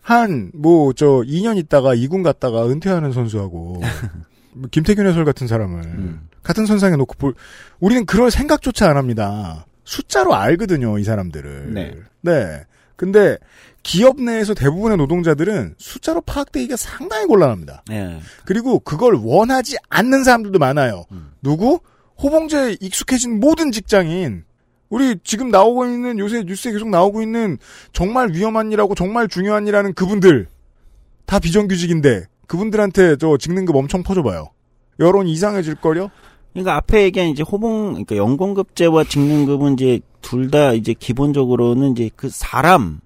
한 뭐 저 2년 있다가 2군 갔다가 은퇴하는 선수하고 뭐 김태균 해설 같은 사람을 음. 같은 선상에 놓고 볼 우리는 그럴 생각조차 안 합니다. 숫자로 알거든요, 이 사람들을. 네. 네. 근데 기업 내에서 대부분의 노동자들은 숫자로 파악되기가 상당히 곤란합니다. 예. 그리고 그걸 원하지 않는 사람들도 많아요. 음. 누구? 호봉제에 익숙해진 모든 직장인. 우리 지금 나오고 있는 요새 뉴스에 계속 나오고 있는 정말 위험한 일하고 정말 중요한 일하는 그분들. 다 비정규직인데 그분들한테 저 직능급 엄청 퍼줘봐요. 여론 이상해질 걸요? 그러니까 앞에 얘기한 이제 호봉, 그러니까 연공급제와 직능급은 이제 둘 다 이제 기본적으로는 이제 그 사람,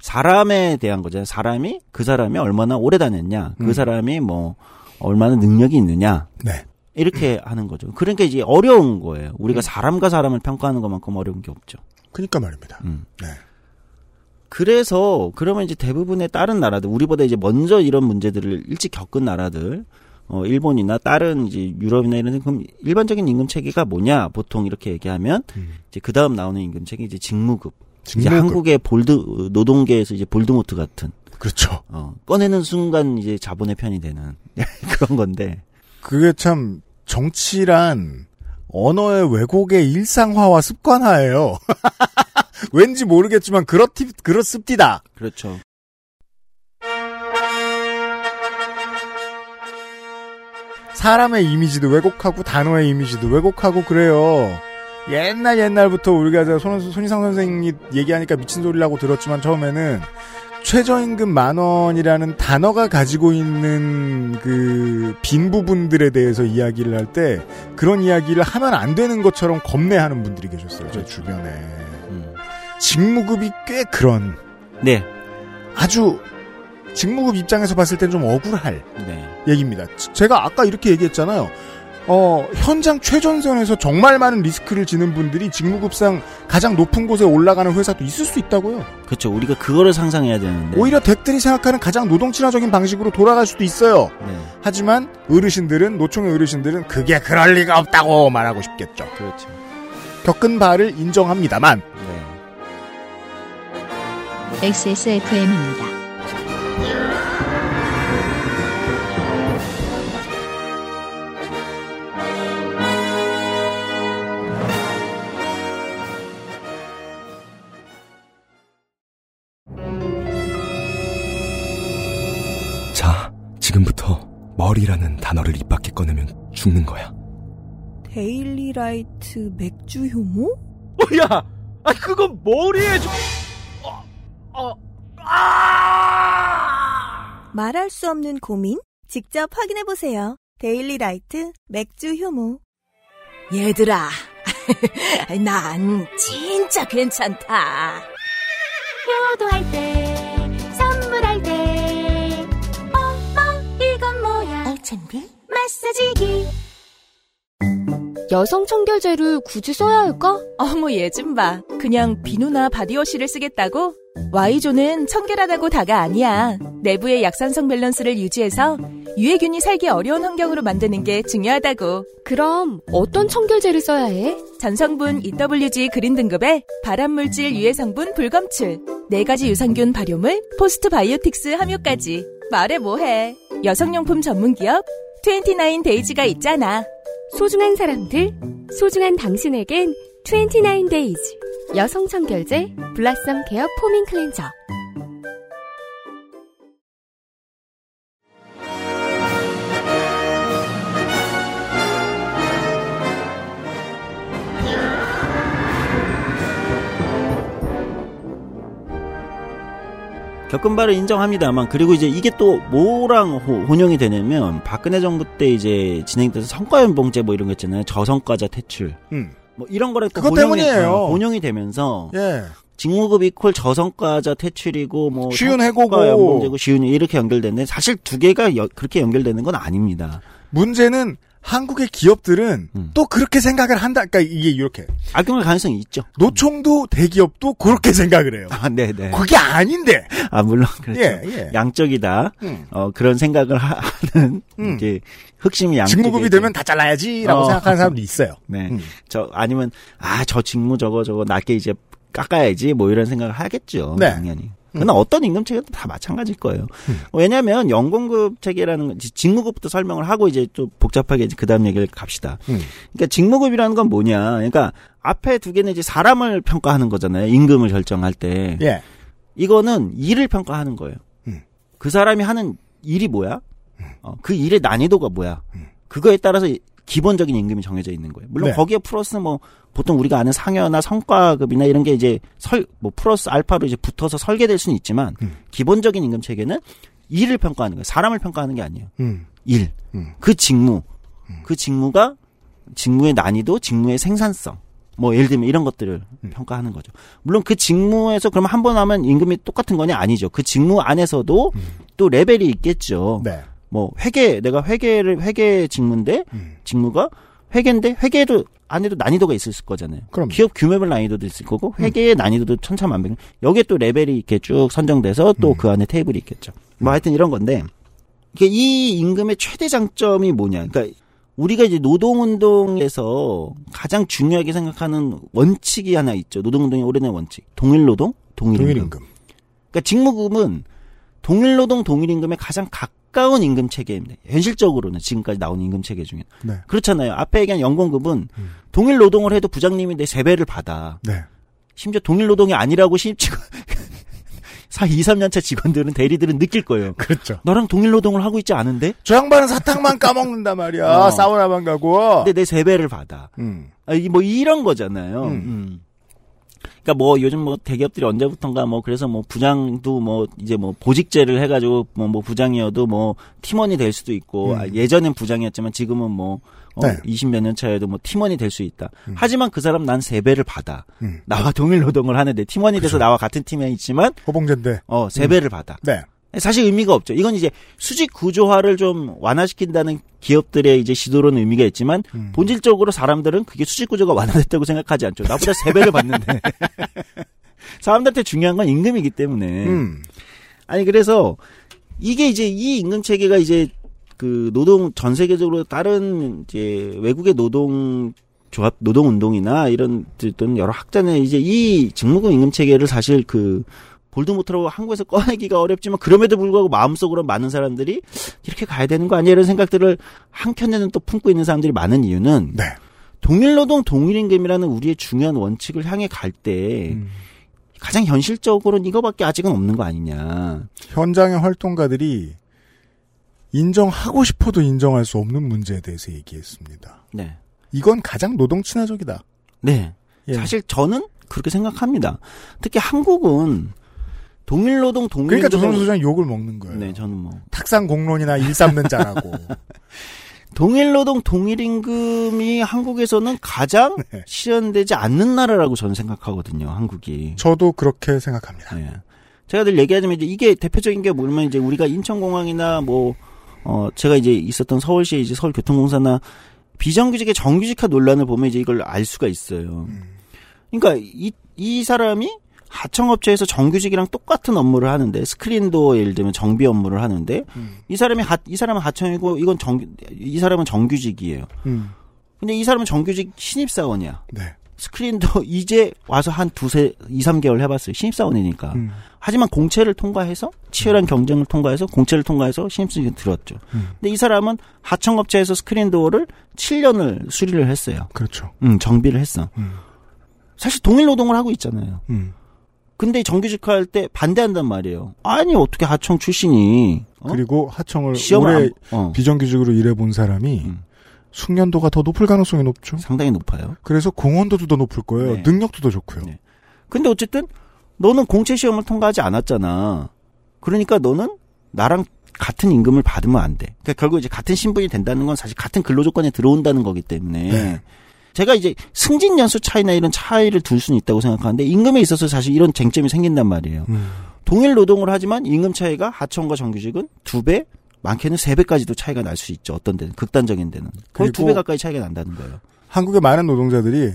사람에 대한 거잖아요. 사람이 그 사람이 얼마나 오래 다녔냐, 그 음. 사람이 뭐 얼마나 능력이 있느냐 네. 이렇게 하는 거죠. 그러니까 이제 어려운 거예요. 우리가 음. 사람과 사람을 평가하는 것만큼 어려운 게 없죠. 그니까 말입니다. 음. 네. 그래서 그러면 이제 대부분의 다른 나라들 우리보다 이제 먼저 이런 문제들을 일찍 겪은 나라들 어 일본이나 다른 이제 유럽이나 이런 데 그럼 일반적인 임금 체계가 뭐냐 보통 이렇게 얘기하면 음. 이제 그 다음 나오는 임금 체계 이제 직무급. 이제 직무급. 한국의 볼드 노동계에서 이제 볼드모트 같은 그렇죠. 어 꺼내는 순간 이제 자본의 편이 되는 그런 건데 그게 참 정치란 언어의 왜곡의 일상화와 습관화예요. 왠지 모르겠지만 그렇티 그렇습디다. 그렇죠. 사람의 이미지도 왜곡하고 단어의 이미지도 왜곡하고 그래요. 옛날 옛날부터 우리가 저 손, 손희상 선생이 얘기하니까 미친 소리라고 들었지만 처음에는 최저임금 만 원이라는 단어가 가지고 있는 그 빈 부분들에 대해서 이야기를 할 때 그런 이야기를 하면 안 되는 것처럼 겁내하는 분들이 계셨어요. 제 주변에. 음. 직무급이 꽤 그런 네. 아주 직무급 입장에서 봤을 땐 좀 억울할 네. 얘기입니다. 지- 제가 아까 이렇게 얘기했잖아요. 어, 현장 최전선에서 정말 많은 리스크를 지는 분들이 직무급상 가장 높은 곳에 올라가는 회사도 있을 수 있다고요. 그렇죠. 우리가 그거를 상상해야 되는데. 오히려 덱들이 생각하는 가장 노동 친화적인 방식으로 돌아갈 수도 있어요. 네. 하지만 어르신들은 노총의 어르신들은 그게 그럴 리가 없다고 말하고 싶겠죠. 그렇죠. 겪은 바를 인정합니다만 네. XSFM입니다. 자, 지금부터 머리라는 단어를 입 밖에 꺼내면 죽는 거야. 데일리라이트 맥주 효모? 야, 아, 그건 머리에 좀. 어, 어, 아! 말할 수 없는 고민? 직접 확인해보세요. 데일리 라이트 맥주 효모. 얘들아, 난 진짜 괜찮다. 효도할 때, 선물할 때, 어, 어, 이건 뭐야? 알찬비? 마사지기. 여성 청결제를 굳이 써야 할까? 어머 얘 좀 봐. 그냥 비누나 바디워시를 쓰겠다고? Y존은 청결하다고 다가 아니야. 내부의 약산성 밸런스를 유지해서 유해균이 살기 어려운 환경으로 만드는 게 중요하다고. 그럼 어떤 청결제를 써야 해? 전성분 EWG 그린 등급의 발암물질 유해 성분 불검출, 네 가지 유산균 발효물, postbiotics 함유까지. 말해 뭐해. 여성용품 전문기업 29 데이즈가 있잖아. 소중한 사람들, 소중한 당신에겐 29days 여성 청결제 블라썸 케어 포밍 클렌저. 겪은 바를 인정합니다만 그리고 이제 이게 또 뭐랑 호- 혼용이 되냐면 박근혜 정부 때 이제 진행돼서 성과연봉제 뭐 이런 거 있잖아요. 저성과자 퇴출. 음. 뭐 이런 거를 또 그것 혼용이, 때문이에요. 어, 혼용이 되면서 예. 직무급 이퀄 저성과자 퇴출이고 뭐 쉬운 해고고. 연봉제고 쉬운 이렇게 연결되는데 사실 두 개가 여- 그렇게 연결되는 건 아닙니다. 문제는 한국의 기업들은 음. 또 그렇게 생각을 한다. 그러니까 이게 이렇게 악용할 가능성이 있죠. 노총도 대기업도 그렇게 생각을 해요. 아, 네, 네. 그게 아닌데. 아, 물론 그렇죠. 예, 예. 양적이다. 음. 어, 그런 생각을 하, 는 음. 이제 흑심이 양쪽에 직무급이 되면 다 잘라야지라고 어. 생각하는 사람도 있어요. 네. 음. 저 아니면 아, 저 직무 저거 저거 낮게 이제 깎아야지 뭐 이런 생각을 하겠죠. 네. 당연히. 그러나 어떤 임금 체계도 다 마찬가지일 거예요. 왜냐하면 연공급 체계라는 건 직무급부터 설명을 하고 이제 또 복잡하게 이제 그다음 얘기를 갑시다. 음. 그러니까 직무급이라는 건 뭐냐? 그러니까 앞에 두 개는 이제 사람을 평가하는 거잖아요. 임금을 결정할 때. 예. 이거는 일을 평가하는 거예요. 음. 그 사람이 하는 일이 뭐야? 어, 그 일의 난이도가 뭐야? 그거에 따라서 기본적인 임금이 정해져 있는 거예요. 물론 네. 거기에 플러스 뭐 보통 우리가 아는 상여나 성과급이나 이런 게 이제 설 뭐 플러스 알파로 이제 붙어서 설계될 수는 있지만 음. 기본적인 임금 체계는 일을 평가하는 거예요. 사람을 평가하는 게 아니에요. 음. 일. 음. 그 직무. 그 직무가 직무의 난이도, 직무의 생산성. 뭐 예를 들면 이런 것들을 음. 평가하는 거죠. 물론 그 직무에서 그럼 한 번 하면 임금이 똑같은 거냐 아니죠. 그 직무 안에서도 또 레벨이 있겠죠. 네. 뭐 회계 내가 회계를 회계 직무인데 음. 직무가 회계인데 회계도 안에도 난이도가 있을 거잖아요. 그럼. 기업 규모별 난이도도 있을 거고 회계의 난이도도 천차만별. 여기에 또 레벨이 이렇게 쭉 선정돼서 또그 안에 테이블이 있겠죠. 뭐 하여튼 이런 건데 이게 이 임금의 최대 장점이 뭐냐? 그러니까 우리가 이제 노동운동에서 가장 중요하게 생각하는 원칙이 하나 있죠. 노동운동의 오래된 원칙. 동일노동, 동일임금. 동일임금. 그러니까 직무급은 동일노동, 동일임금에 가장 가까운 임금 체계입니다. 현실적으로는 지금까지 나온 임금 체계 중에. 네. 그렇잖아요. 앞에 얘기한 연공급은 음. 동일 노동을 해도 부장님이 내 세 배를 받아. 네. 심지어 동일 노동이 아니라고 신입 직원, 사 2, 3년차 직원들은 대리들은 느낄 거예요. 그렇죠. 너랑 동일 노동을 하고 있지 않은데? 저 양반은 사탕만 까먹는단 말이야. 어. 사우나만 가고. 근데 내 세 배를 받아. 음. 아, 뭐 이런 거잖아요. 음. 음. 그러니까 뭐 요즘 뭐 대기업들이 언제부턴가 뭐 그래서 뭐 부장도 뭐 이제 뭐 보직제를 해가지고 뭐, 뭐 부장이어도 뭐 팀원이 될 수도 있고 음. 아, 예전엔 부장이었지만 지금은 뭐 어, 네. 20몇 년 차에도 뭐 팀원이 될 수 있다. 음. 하지만 그 사람 난 세배를 받아. 음. 나와 동일 노동을 하는데 팀원이 돼서 그죠. 나와 같은 팀에 있지만 호봉제인데. 어 세배를 받아. 네. 사실 의미가 없죠. 이건 이제 수직 구조화를 좀 완화시킨다는 기업들의 이제 시도로는 의미가 있지만 음. 본질적으로 사람들은 그게 수직 구조가 완화됐다고 생각하지 않죠. 나보다 세 배를 받는데 사람들한테 중요한 건 임금이기 때문에 음. 아니 그래서 이게 이제 이 임금 체계가 이제 그 노동 전 세계적으로 다른 이제 외국의 노동 조합 노동 운동이나 이런 또는 여러 학자는 이제 이 직무급 임금 체계를 사실 그 볼드모트로 한국에서 꺼내기가 어렵지만 그럼에도 불구하고 마음속으로 많은 사람들이 이렇게 가야 되는 거 아니야 이런 생각들을 한켠에는 또 품고 있는 사람들이 많은 이유는 네. 동일노동 동일임금이라는 우리의 중요한 원칙을 향해 갈때 음. 가장 현실적으로는 이거밖에 아직은 없는 거 아니냐. 현장의 활동가들이 인정하고 싶어도 인정할 수 없는 문제에 대해서 얘기했습니다. 네. 이건 가장 노동 친화적이다. 네. 예. 사실 저는 그렇게 생각합니다. 특히 한국은 동일노동 동일 그러니까 조선소 소장 욕을 먹는 거예요. 네, 저는 뭐 탁상 공론이나 일 삼는 자라고. 동일노동 동일임금이 한국에서는 가장 네. 실현되지 않는 나라라고 저는 생각하거든요. 한국이. 저도 그렇게 생각합니다. 네. 제가 늘 얘기하자면 이제 이게 대표적인 게 뭐냐면 이제 우리가 인천공항이나 뭐 어, 제가 이제 있었던 서울시의 이제 서울교통공사나 비정규직의 정규직화 논란을 보면 이제 이걸 알 수가 있어요. 그러니까 이, 이 사람이 하청업체에서 정규직이랑 똑같은 업무를 하는데 스크린도어 예를 들면 정비 업무를 하는데 이 사람이 하, 이 사람은 하청이고 이건 정, 이 사람은 정규직이에요. 음. 근데 이 사람은 정규직 신입사원이야. 네. 스크린도어 이제 와서 한 두세, 이, 삼 개월 해봤어요. 신입사원이니까. 음. 하지만 공채를 통과해서 치열한 경쟁을 통과해서 공채를 통과해서 신입생이 들었죠. 음. 근데 이 사람은 하청업체에서 스크린도어를 7년을 수리를 했어요. 그렇죠. 음, 정비를 했어. 음. 사실 동일 노동을 하고 있잖아요. 음. 근데 정규직화할 때 반대한단 말이에요. 아니 어떻게 하청 출신이 어? 그리고 하청을 오래 안- 어. 비정규직으로 일해본 사람이 음. 숙련도가 더 높을 가능성이 높죠. 상당히 높아요. 그래서 공헌도도 더 높을 거예요. 네. 능력도 더 좋고요. 네. 근데 어쨌든 너는 공채 시험을 통과하지 않았잖아. 그러니까 너는 나랑 같은 임금을 받으면 안 돼. 그러니까 결국 이제 같은 신분이 된다는 건 사실 같은 근로 조건에 들어온다는 거기 때문에 네. 제가 이제 승진 연수 차이나 이런 차이를 둘 수는 있다고 생각하는데 임금에 있어서 사실 이런 쟁점이 생긴단 말이에요. 음. 동일 노동을 하지만 임금 차이가 하청과 정규직은 두 배, 많게는 세 배까지도 차이가 날 수 있죠. 어떤 데는 극단적인 데는 거의 두 배 가까이 차이가 난다는 거예요. 한국의 많은 노동자들이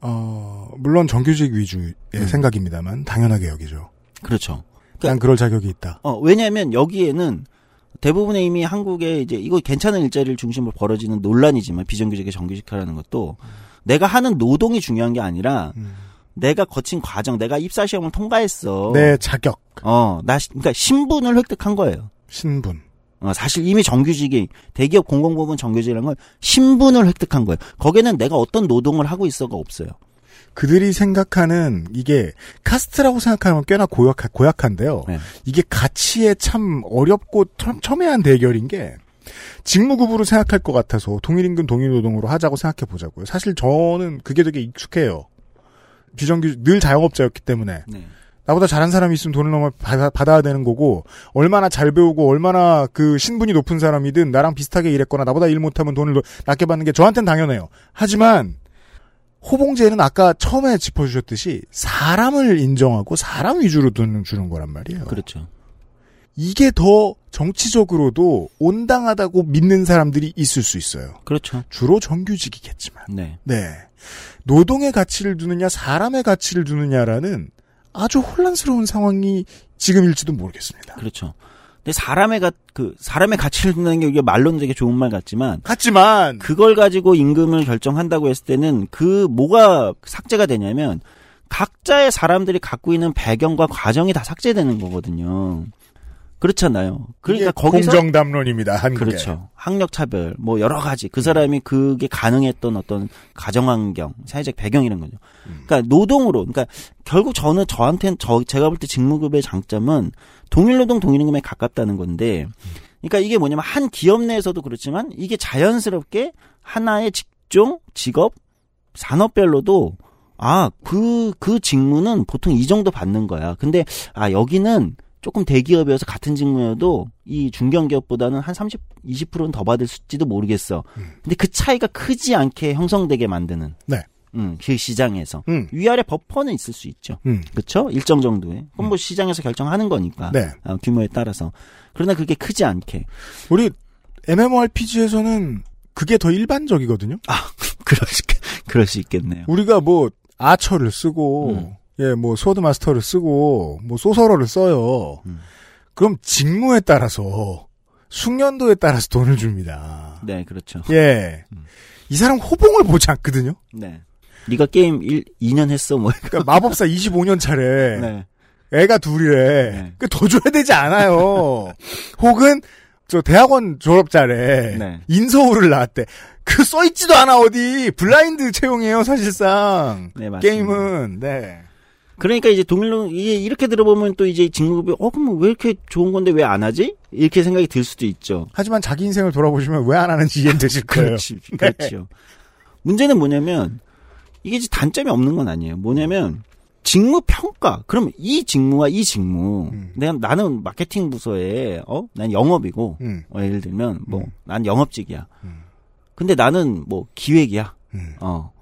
어, 물론 정규직 위주의 음. 생각입니다만 당연하게 여기죠. 그렇죠. 난 그럴 자격이 있다. 어, 왜냐하면 여기에는 대부분의 이미 한국에 이제 이거 괜찮은 일자리를 중심으로 벌어지는 논란이지만 비정규직의 정규직화라는 것도 내가 하는 노동이 중요한 게 아니라 음. 내가 거친 과정, 내가 입사 시험을 통과했어. 내 자격, 어, 나 시- 그러니까 신분을 획득한 거예요. 신분. 어, 사실 이미 정규직이 대기업 공공부문 정규직이라는 건 신분을 획득한 거예요. 거기는 내가 어떤 노동을 하고 있어가 없어요. 그들이 생각하는 이게 카스트라고 생각하면 꽤나 고약, 고약한데요. 네. 이게 가치에 참 어렵고 첨- 첨예한 대결인 게 직무급으로 생각할 것 같아서 동일임금 동일노동으로 하자고 생각해 보자고요. 사실 저는 그게 되게 익숙해요. 비정규직 늘 자영업자였기 때문에 네. 나보다 잘한 사람이 있으면 돈을 너무 받아, 받아야 되는 거고 얼마나 잘 배우고 얼마나 그 신분이 높은 사람이든 나랑 비슷하게 일했거나 나보다 일 못하면 돈을 노- 낮게 받는 게 저한테는 당연해요. 하지만 호봉제는 아까 처음에 짚어주셨듯이 사람을 인정하고 사람 위주로 돈을 주는 거란 말이에요. 그렇죠. 이게 더 정치적으로도 온당하다고 믿는 사람들이 있을 수 있어요. 그렇죠. 주로 정규직이겠지만. 네. 네. 노동의 가치를 두느냐, 사람의 가치를 두느냐라는 아주 혼란스러운 상황이 지금일지도 모르겠습니다. 그렇죠. 근데 사람의 가, 그, 사람의 가치를 둔다는 게 이게 말로는 되게 좋은 말 같지만, 같지만, 그걸 가지고 임금을 결정한다고 했을 때는 그 뭐가 삭제가 되냐면, 각자의 사람들이 갖고 있는 배경과 과정이 다 삭제되는 거거든요. 그렇잖아요. 그러니까 거기서 공정담론입니다. 한국에. 그렇죠. 학력 차별, 뭐 여러 가지 그 사람이 그게 가능했던 어떤 가정 환경, 사회적 배경 이런 거죠. 그러니까 노동으로, 그러니까 결국 저는 저한테는 저 제가 볼 때 직무급의 장점은 동일 노동 동일 임금에 가깝다는 건데, 그러니까 이게 뭐냐면 한 기업 내에서도 그렇지만 이게 자연스럽게 하나의 직종, 직업, 산업별로도 아, 그, 그 직무는 보통 이 정도 받는 거야. 근데, 아, 여기는 조금 대기업이어서 같은 직무여도 이 중견기업보다는 한 30, 20%는 더 받을지도 모르겠어. 근데 그 차이가 크지 않게 형성되게 만드는. 네. 음, 그 시장에서. 음. 위아래 버퍼는 있을 수 있죠. 음. 그렇죠? 일정 정도의. 그건 뭐 시장에서 결정하는 거니까. 네. 어, 규모에 따라서. 그러나 그게 크지 않게. 우리 MMORPG에서는 그게 더 일반적이거든요. 아, 그럴 수, 그럴 수 있겠네요. 우리가 뭐 archer를 쓰고 음. 예, 뭐 sword master를 쓰고 뭐 소설어를 써요. 음. 그럼 직무에 따라서 숙련도에 따라서 돈을 줍니다. 네, 그렇죠. 예. 이 사람 호봉을 보지 않거든요. 네. 네가 게임 1, 2년 했어, 뭐. 그러니까 마법사 25년 차래. 네. 애가 둘이래. 네. 그더 줘야 되지 않아요. 혹은 저 대학원 졸업자래. 네. 인서울을 나왔대. 그 써있지도 않아 어디 블라인드 채용이에요 사실상. 네, 맞습니다. 게임은 네. 그러니까 이제 동일로 이게 이렇게 들어보면 또 이제 직무급이 어 그럼 왜 이렇게 좋은 건데 왜 안 하지? 이렇게 생각이 들 수도 있죠. 하지만 자기 인생을 돌아보시면 왜 안 하는지 이해되실 거예요. 그렇지, 그렇죠. 문제는 뭐냐면 이게 이제 단점이 없는 건 아니에요. 뭐냐면 직무 평가. 그럼 이 직무와 이 직무. 내가 나는 마케팅 부서에 어, 난 영업이고. 음. 어, 예를 들면 뭐난 영업직이야. 근데 나는 뭐 기획이야. 어.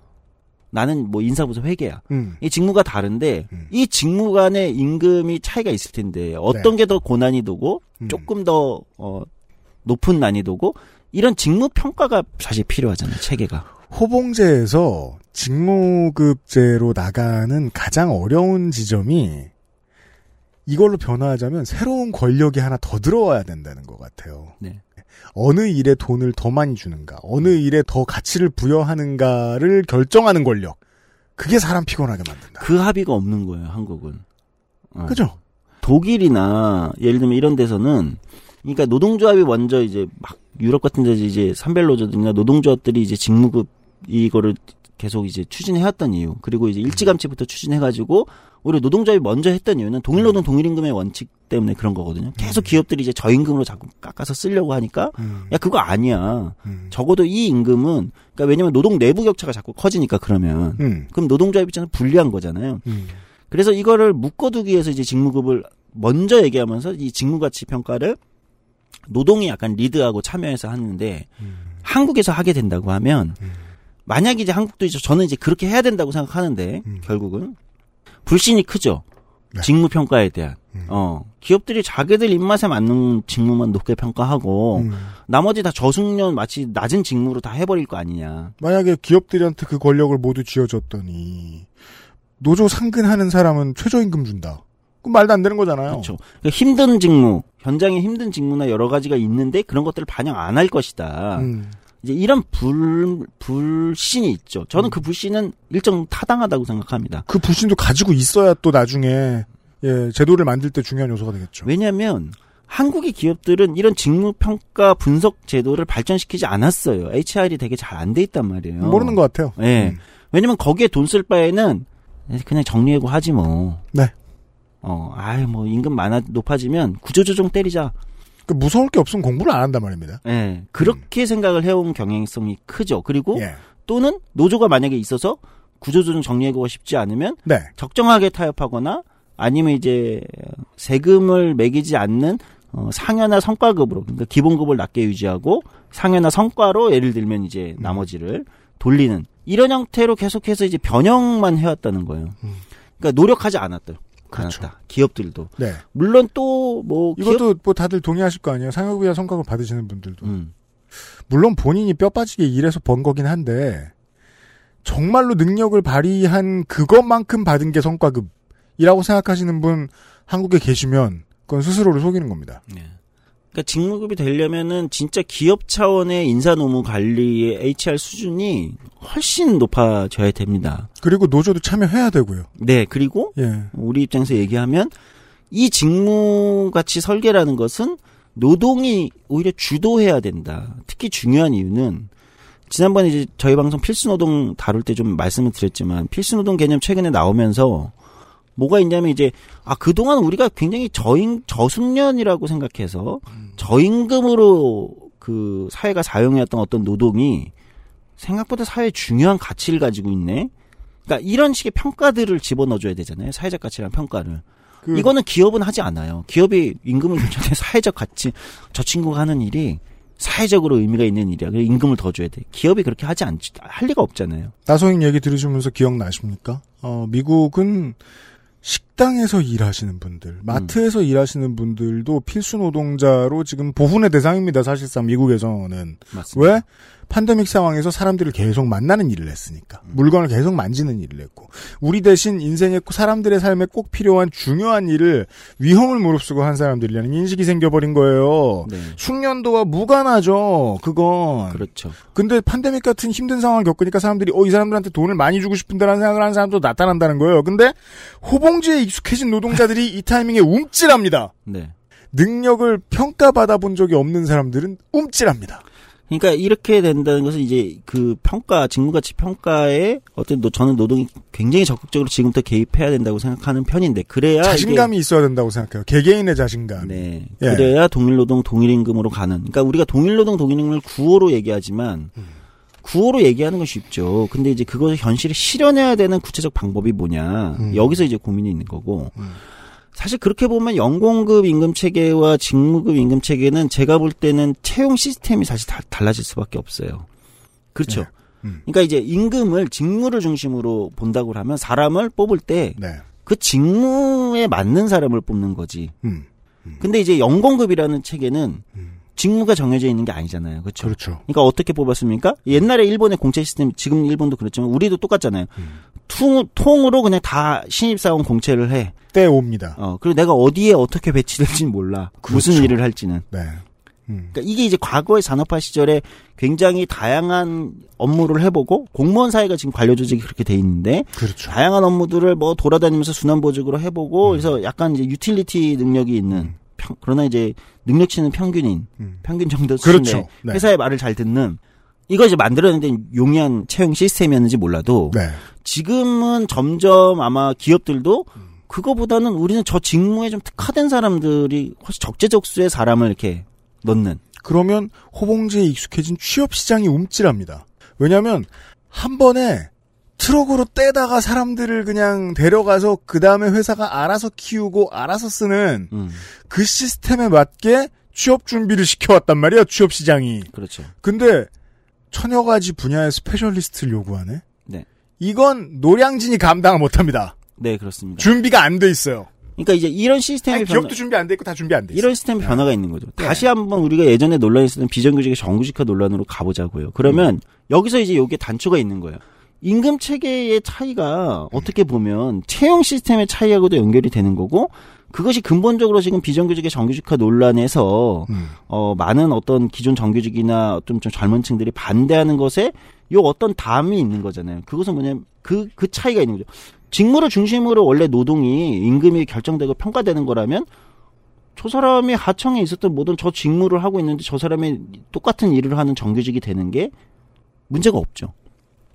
나는 뭐 인사부서 회계야. 음. 이 직무가 다른데 이 직무 간의 임금이 차이가 있을 텐데 어떤 게더 고난이도고 조금 더 어, 높은 난이도고 이런 직무 평가가 사실 필요하잖아요. 체계가. 호봉제에서 직무급제로 나가는 가장 어려운 지점이 이걸로 변화하자면 새로운 권력이 하나 더 들어와야 된다는 것 같아요. 네. 어느 일에 돈을 더 많이 주는가, 어느 일에 더 가치를 부여하는가를 결정하는 권력. 그게 사람 피곤하게 만든다. 그 합의가 없는 거예요, 한국은. 어. 그죠? 독일이나 예를 들면 이런 데서는 그러니까 노동조합이 먼저 이제 막 유럽 같은 데서 이제 산별노조들이나 노동조합들이 이제 직무급 이거를 계속 이제 추진해왔던 이유 그리고 이제 일찌감치부터 추진해가지고 오히려 노동조합이 먼저 했던 이유는 동일노동 동일임금의 원칙 때문에 그런 거거든요. 계속 기업들이 이제 저임금으로 자꾸 깎아서 쓰려고 하니까 야 그거 아니야. 적어도 이 임금은 그러니까 왜냐면 노동 내부 격차가 자꾸 커지니까 그러면 음. 그럼 노동조합 입장에서 불리한 거잖아요. 그래서 이거를 묶어두기 위해서 이제 직무급을 먼저 얘기하면서 이 직무가치 평가를 노동이 약간 리드하고 참여해서 하는데 한국에서 하게 된다고 하면 만약 이제 한국도 이제 저는 이제 그렇게 해야 된다고 생각하는데 결국은 불신이 크죠. 직무 평가에 대한 어 기업들이 자기들 입맛에 맞는 직무만 높게 평가하고 나머지 다 저숙련 마치 낮은 직무로 다 해버릴 거 아니냐. 만약에 기업들한테 그 권력을 모두 쥐어줬더니 노조 상근하는 사람은 최저임금 준다. 그럼 말도 안 되는 거잖아요. 그렇죠. 그러니까 힘든 직무, 현장에 힘든 직무나 여러 가지가 있는데 그런 것들을 반영 안 할 것이다. 음. 이제 이런 불 불신이 있죠. 저는 그 불신은 일정 타당하다고 생각합니다. 그 불신도 가지고 있어야 또 나중에 예, 제도를 만들 때 중요한 요소가 되겠죠. 왜냐하면 한국의 기업들은 이런 직무 평가 분석 제도를 발전시키지 않았어요. HR이 되게 잘 안 돼 있단 말이에요. 모르는 것 같아요. 예. 왜냐면 거기에 돈 쓸 바에는 그냥 정리해고 하지 뭐. 네. 어, 아유 뭐 임금 많아 높아지면 구조조정 때리자. 그 무서울 게 없으면 공부를 안 한단 말입니다. 예. 그렇게 생각을 해온 경향성이 크죠. 그리고 예. 또는 노조가 만약에 있어서 구조조정 정리해고가 쉽지 않으면 네. 적정하게 타협하거나 아니면 이제 세금을 매기지 않는 어, 상여나 성과급으로 그러니까 기본급을 낮게 유지하고 상여나 성과로 예를 들면 이제 음. 나머지를 돌리는 이런 형태로 계속해서 이제 변형만 해왔다는 거예요. 그러니까 노력하지 않았다. 음. 그렇죠. 않았다. 기업들도 네. 물론 또 뭐 이것도 뭐 다들 동의하실 거 아니에요. 상여급이나 성과급 받으시는 분들도. 음. 물론 본인이 뼈 빠지게 일해서 번 거긴 한데 정말로 능력을 발휘한 그것만큼 받은 게 성과급이라고 생각하시는 분 한국에 계시면 그건 스스로를 속이는 겁니다. 그러니까 직무급이 되려면은 진짜 기업 차원의 인사노무 관리의 HR 수준이 훨씬 높아져야 됩니다. 그리고 노조도 참여해야 되고요. 네, 그리고 예. 우리 입장에서 얘기하면 이 직무 가치 설계라는 것은 노동이 오히려 주도해야 된다. 특히 중요한 이유는 지난번에 이제 저희 방송 필수 노동 다룰 때 좀 말씀을 드렸지만 필수 노동 개념 최근에 나오면서 뭐가 있냐면 이제 아 그동안 우리가 굉장히 저임 저숙련이라고 생각해서 저임금으로 그 사회가 사용해왔던 어떤 노동이 생각보다 사회에 중요한 가치를 가지고 있네. 그러니까 이런 식의 평가들을 집어넣어줘야 되잖아요. 사회적 가치라는 평가를. 그- 이거는 기업은 하지 않아요. 기업이 임금을 결정해 사회적 가치 저 친구가 하는 일이 사회적으로 의미가 있는 일이야. 그래서 임금을 더 줘야 돼. 기업이 그렇게 하지 않, 할 리가 없잖아요. 나성인 얘기 들으시면서 기억나십니까? 어, 미국은 식당에서 일하시는 분들, 마트에서 일하시는 분들도 필수 노동자로 지금 보훈의 대상입니다. 사실상 미국에서는. 맞습니다. 왜? 팬데믹 상황에서 사람들을 계속 만나는 일을 했으니까. 물건을 계속 만지는 일을 했고. 우리 대신 인생에 사람들의 삶에 꼭 필요한 중요한 일을 위험을 무릅쓰고 한 사람들이라는 인식이 생겨버린 거예요. 네. 숙련도와 무관하죠. 그건. 그렇죠. 근데 팬데믹 같은 힘든 상황을 겪으니까 사람들이 어 이 사람들한테 돈을 많이 주고 싶은데라는 생각을 하는 사람도 나타난다는 거예요. 근데 호봉제에 익숙해진 노동자들이 이 타이밍에 움찔합니다. 네. 능력을 평가받아 본 적이 없는 사람들은 움찔합니다. 그러니까 이렇게 된다는 것은 이제 그 평가, 직무가치 평가에 어떤 노, 저는 노동이 굉장히 적극적으로 지금부터 개입해야 된다고 생각하는 편인데 그래야 자신감이 있어야 된다고 생각해요. 개개인의 자신감. 네. 예. 그래야 동일노동 동일임금으로 가는. 그러니까 우리가 동일노동 동일임금을 구호로 얘기하지만 음. 구호로 얘기하는 건 쉽죠. 근데 이제 그것을 현실에 실현해야 되는 구체적 방법이 뭐냐. 음. 여기서 이제 고민이 있는 거고. 사실 그렇게 보면 연공급 임금 체계와 직무급 임금 체계는 제가 볼 때는 채용 시스템이 사실 다 달라질 수밖에 없어요. 그렇죠. 네. 음. 그러니까 이제 임금을 직무를 중심으로 본다고 하면 사람을 뽑을 때 네. 그 직무에 맞는 사람을 뽑는 거지. 음. 근데 이제 연공급이라는 체계는 직무가 정해져 있는 게 아니잖아요. 그렇죠? 그렇죠. 그러니까 어떻게 뽑았습니까? 옛날에 일본의 공채 시스템, 지금 일본도 그렇지만 우리도 똑같잖아요. 음. 통, 통으로 그냥 다 신입사원 공채를 해. 때 옵니다. 어, 그리고 내가 어디에 어떻게 배치될지는 몰라. 무슨 그렇죠. 일을 할지는. 네. 음. 그러니까 이게 이제 과거의 산업화 시절에 굉장히 다양한 업무를 해보고 공무원 사회가 지금 관료 조직이 그렇게 돼 있는데 그렇죠. 다양한 업무들을 뭐 돌아다니면서 순환 보직으로 음. 해보고 그래서 약간 이제 유틸리티 능력이 있는 평- 그러나 이제 능력치는 평균인 평균 정도 수준의 음. 그렇죠. 네. 회사의 말을 잘 듣는 이거 이제 만들어내는 용이한 채용 시스템이었는지 몰라도 네. 지금은 점점 아마 기업들도 음. 그거보다는 우리는 저 직무에 좀 특화된 사람들이 훨씬 적재적소의 사람을 이렇게 넣는 그러면 호봉제에 익숙해진 취업 시장이 움찔합니다. 왜냐하면 한 번에 트럭으로 떼다가 사람들을 그냥 데려가서 그 다음에 회사가 알아서 키우고 알아서 쓰는 음. 그 시스템에 맞게 취업 준비를 시켜왔단 말이야 취업 시장이. 그렇죠. 근데 천여 가지 분야의 스페셜리스트를 요구하네. 네. 이건 노량진이 감당을 못합니다. 네 그렇습니다. 준비가 안 돼 있어요. 그러니까 이제 이런 시스템이 아니, 변화- 기업도 준비 안 돼 있고 다 준비 안 돼. 이런 시스템 변화가 있는 거죠. 네. 다시 한번 우리가 예전에 논란이 있었던 비정규직의 정규직화 논란으로 가보자고요. 그러면 음. 여기서 이제 요게 단초가 있는 거예요. 임금 체계의 차이가 어떻게 보면 채용 시스템의 차이하고도 연결이 되는 거고 그것이 근본적으로 지금 비정규직의 정규직화 논란에서 음. 어 많은 어떤 기존 정규직이나 좀, 좀 젊은 층들이 반대하는 것에 요 어떤 담이 있는 거잖아요. 그것은 뭐냐면 그, 그 차이가 있는 거죠. 직무를 중심으로 원래 노동이 임금이 결정되고 평가되는 거라면 저 사람이 하청에 있었던 모든 저 직무를 하고 있는데 저 사람이 똑같은 일을 하는 정규직이 되는 게 문제가 없죠.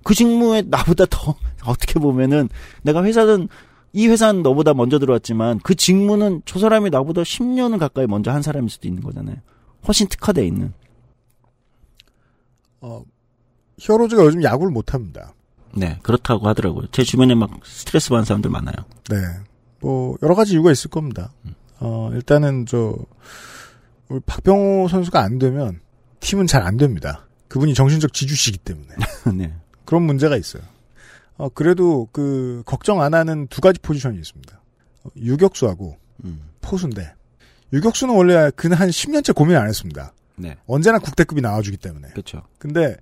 그 직무에 나보다 더 어떻게 보면은 내가 회사는 이 회사는 너보다 먼저 들어왔지만 그 직무는 저 사람이 나보다 10년을 가까이 먼저 한 사람일 수도 있는 거잖아요. 훨씬 특화돼 있는. 어, 히어로즈가 요즘 야구를 못 합니다. 네, 그렇다고 하더라고요. 제 주변에 막 스트레스 받는 사람들 많아요. 네. 뭐 여러 가지 이유가 있을 겁니다. 어, 일단은 저 우리 박병호 선수가 안 되면 팀은 잘 안 됩니다. 그분이 정신적 지주시기 때문에. 네. 그런 문제가 있어요. 어, 그래도 그 걱정 안 하는 두 가지 포지션이 있습니다. 어, 유격수하고 음. 포수인데 유격수는 원래 그는 한 10년째 고민 안 했습니다. 네. 언제나 국대급이 나와주기 때문에. 그렇죠. 근데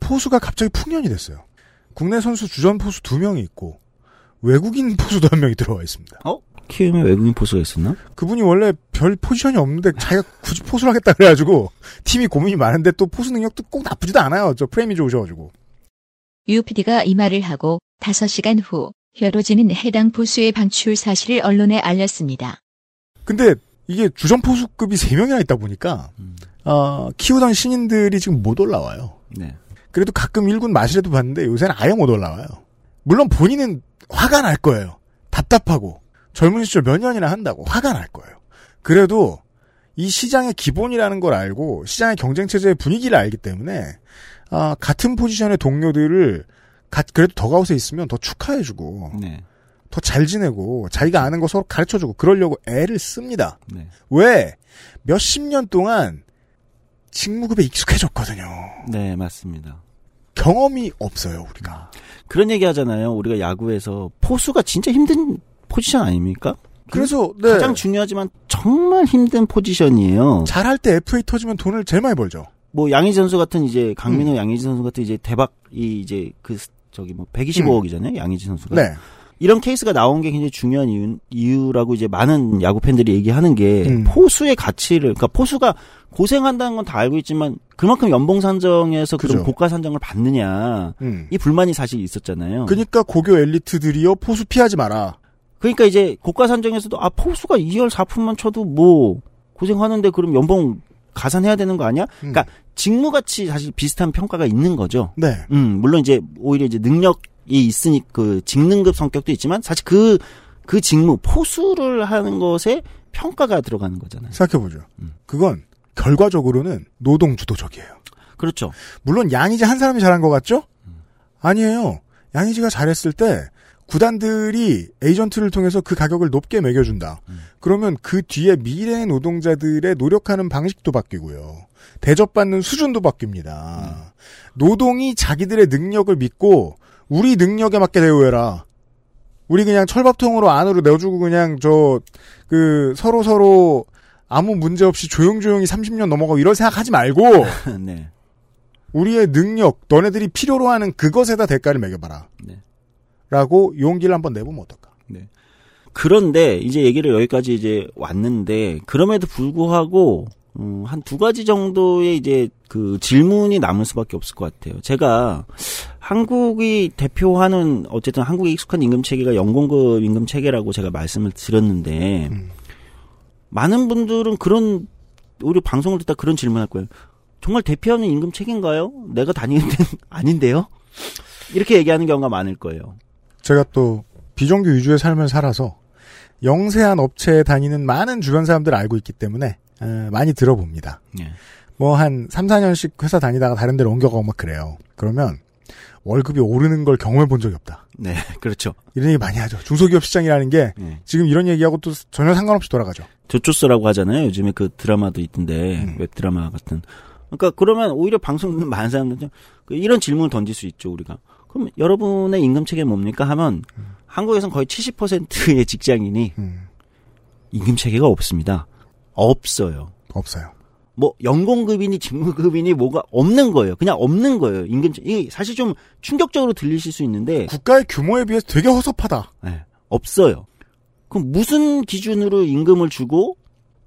포수가 갑자기 풍년이 됐어요. 국내 선수 주전 포수 두 명이 있고 외국인 포수도 한 명이 들어와 있습니다. 어? 키움에 외국인 포수가 있었나? 그분이 원래 별 포지션이 없는데 자기가 굳이 포수를 하겠다 그래가지고 팀이 고민이 많은데 또 포수 능력도 꼭 나쁘지도 않아요. 저 프레임이 좋으셔가지고. UPD가 이 말을 하고 5시간 후 혀로지는 해당 포수의 방출 사실을 언론에 알렸습니다. 근데 이게 주전 포수급이 세 명이나 있다 보니까 어, 키우던 신인들이 지금 못 올라와요. 네. 그래도 가끔 1군 마실에도 봤는데 요새는 아예 못 올라와요. 물론 본인은 화가 날 거예요. 답답하고 젊은 시절 몇 년이나 한다고 화가 날 거예요. 그래도 이 시장의 기본이라는 걸 알고 시장의 경쟁 체제의 분위기를 알기 때문에 아, 같은 포지션의 동료들을 가- 그래도 더가웃에 있으면 더 축하해주고 네. 더잘 지내고 자기가 아는 거 서로 가르쳐주고 그러려고 애를 씁니다. 네. 왜? 몇십 년 동안 직무급에 익숙해졌거든요. 네, 맞습니다. 경험이 없어요, 우리가. 그런 얘기 하잖아요. 우리가 야구에서 포수가 진짜 힘든 포지션 아닙니까? 그래서, 네. 가장 중요하지만 정말 힘든 포지션이에요. 잘할 때 FA 터지면 돈을 제일 많이 벌죠. 뭐 양의지 선수 같은 이제 강민호 음. 양의지 선수 같은 이제 대박 이 이제 그 스- 저기 뭐 125억이잖아요. 양의지 선수가. 네. 이런 케이스가 나온 게 굉장히 중요한 이유, 이유라고 이제 많은 야구 팬들이 얘기하는 게 음. 포수의 가치를 그러니까 포수가 고생한다는 건 다 알고 있지만 그만큼 연봉 산정에서 그런. 고과 산정을 받느냐 음. 이 불만이 사실 있었잖아요. 그니까 고교 엘리트들이요, 포수 피하지 마라. 그러니까 이제 고과 산정에서도 아 포수가 2할 4푼만 쳐도 뭐 고생하는데 그럼 연봉 가산해야 되는 거 아니야? 그러니까 직무같이 사실 비슷한 평가가 있는 거죠. 네. 음, 물론 이제 오히려 이제 능력이 있으니 그 직능급 성격도 있지만 사실 그, 그 직무, 포수를 하는 것에 평가가 들어가는 거잖아요. 생각해보죠. 음. 그건 결과적으로는 노동 주도적이에요. 그렇죠. 물론 양의지 한 사람이 잘한 것 같죠? 아니에요. 양의지가 잘했을 때 구단들이 에이전트를 통해서 그 가격을 높게 매겨준다. 그러면 그 뒤에 미래 노동자들의 노력하는 방식도 바뀌고요. 대접받는 수준도 바뀝니다. 노동이 자기들의 능력을 믿고 우리 능력에 맞게 대우해라. 우리 그냥 철밥통으로 안으로 내주고 그냥 저 그 서로 서로 아무 문제 없이 조용조용히 30년 넘어가고 이런 생각하지 말고 네. 우리의 능력, 너네들이 필요로 하는 그것에다 대가를 매겨봐라. 네. 라고 용기를 한번 내보면 어떨까? 네. 그런데 이제 얘기를 여기까지 이제 왔는데 그럼에도 불구하고 음, 한 두 가지 정도의 이제 그 질문이 남을 수밖에 없을 것 같아요. 제가 한국이 대표하는 어쨌든 한국에 익숙한 임금 체계가 연공급 임금 체계라고 제가 말씀을 드렸는데 많은 분들은 그런 우리 방송을 듣다 그런 질문할 거예요. 정말 대표하는 임금 체계인가요? 내가 다니는 데는 아닌데요? 이렇게 얘기하는 경우가 많을 거예요. 제가 또 비정규 위주의 삶을 살아서 영세한 업체에 다니는 많은 주변 사람들 을 알고 있기 때문에 에, 많이 들어봅니다. 예. 뭐 한 3, 4년씩 회사 다니다가 다른 데로 옮겨가고 막 그래요. 그러면 월급이 오르는 걸 경험해 본 적이 없다. 네, 그렇죠. 이런 얘기 많이 하죠. 중소기업 시장이라는 게 네. 지금 이런 얘기하고 또 전혀 상관없이 돌아가죠. 좋좋소라고 하잖아요. 요즘에 그 드라마도 있던데 웹 드라마 같은. 그러니까 그러면 오히려 방송 듣는 많은 사람들은 그 이런 질문을 던질 수 있죠. 우리가 그럼 여러분의 임금 체계 뭡니까 하면 한국에선 거의 70%의 직장인이 임금 체계가 없습니다. 없어요. 없어요. 뭐 연공급이니 직무급이니 뭐가 없는 거예요. 그냥 없는 거예요. 임금 체 이게 사실 좀 충격적으로 들리실 수 있는데 국가의 규모에 비해서 되게 허섭하다. 네, 없어요. 그럼 무슨 기준으로 임금을 주고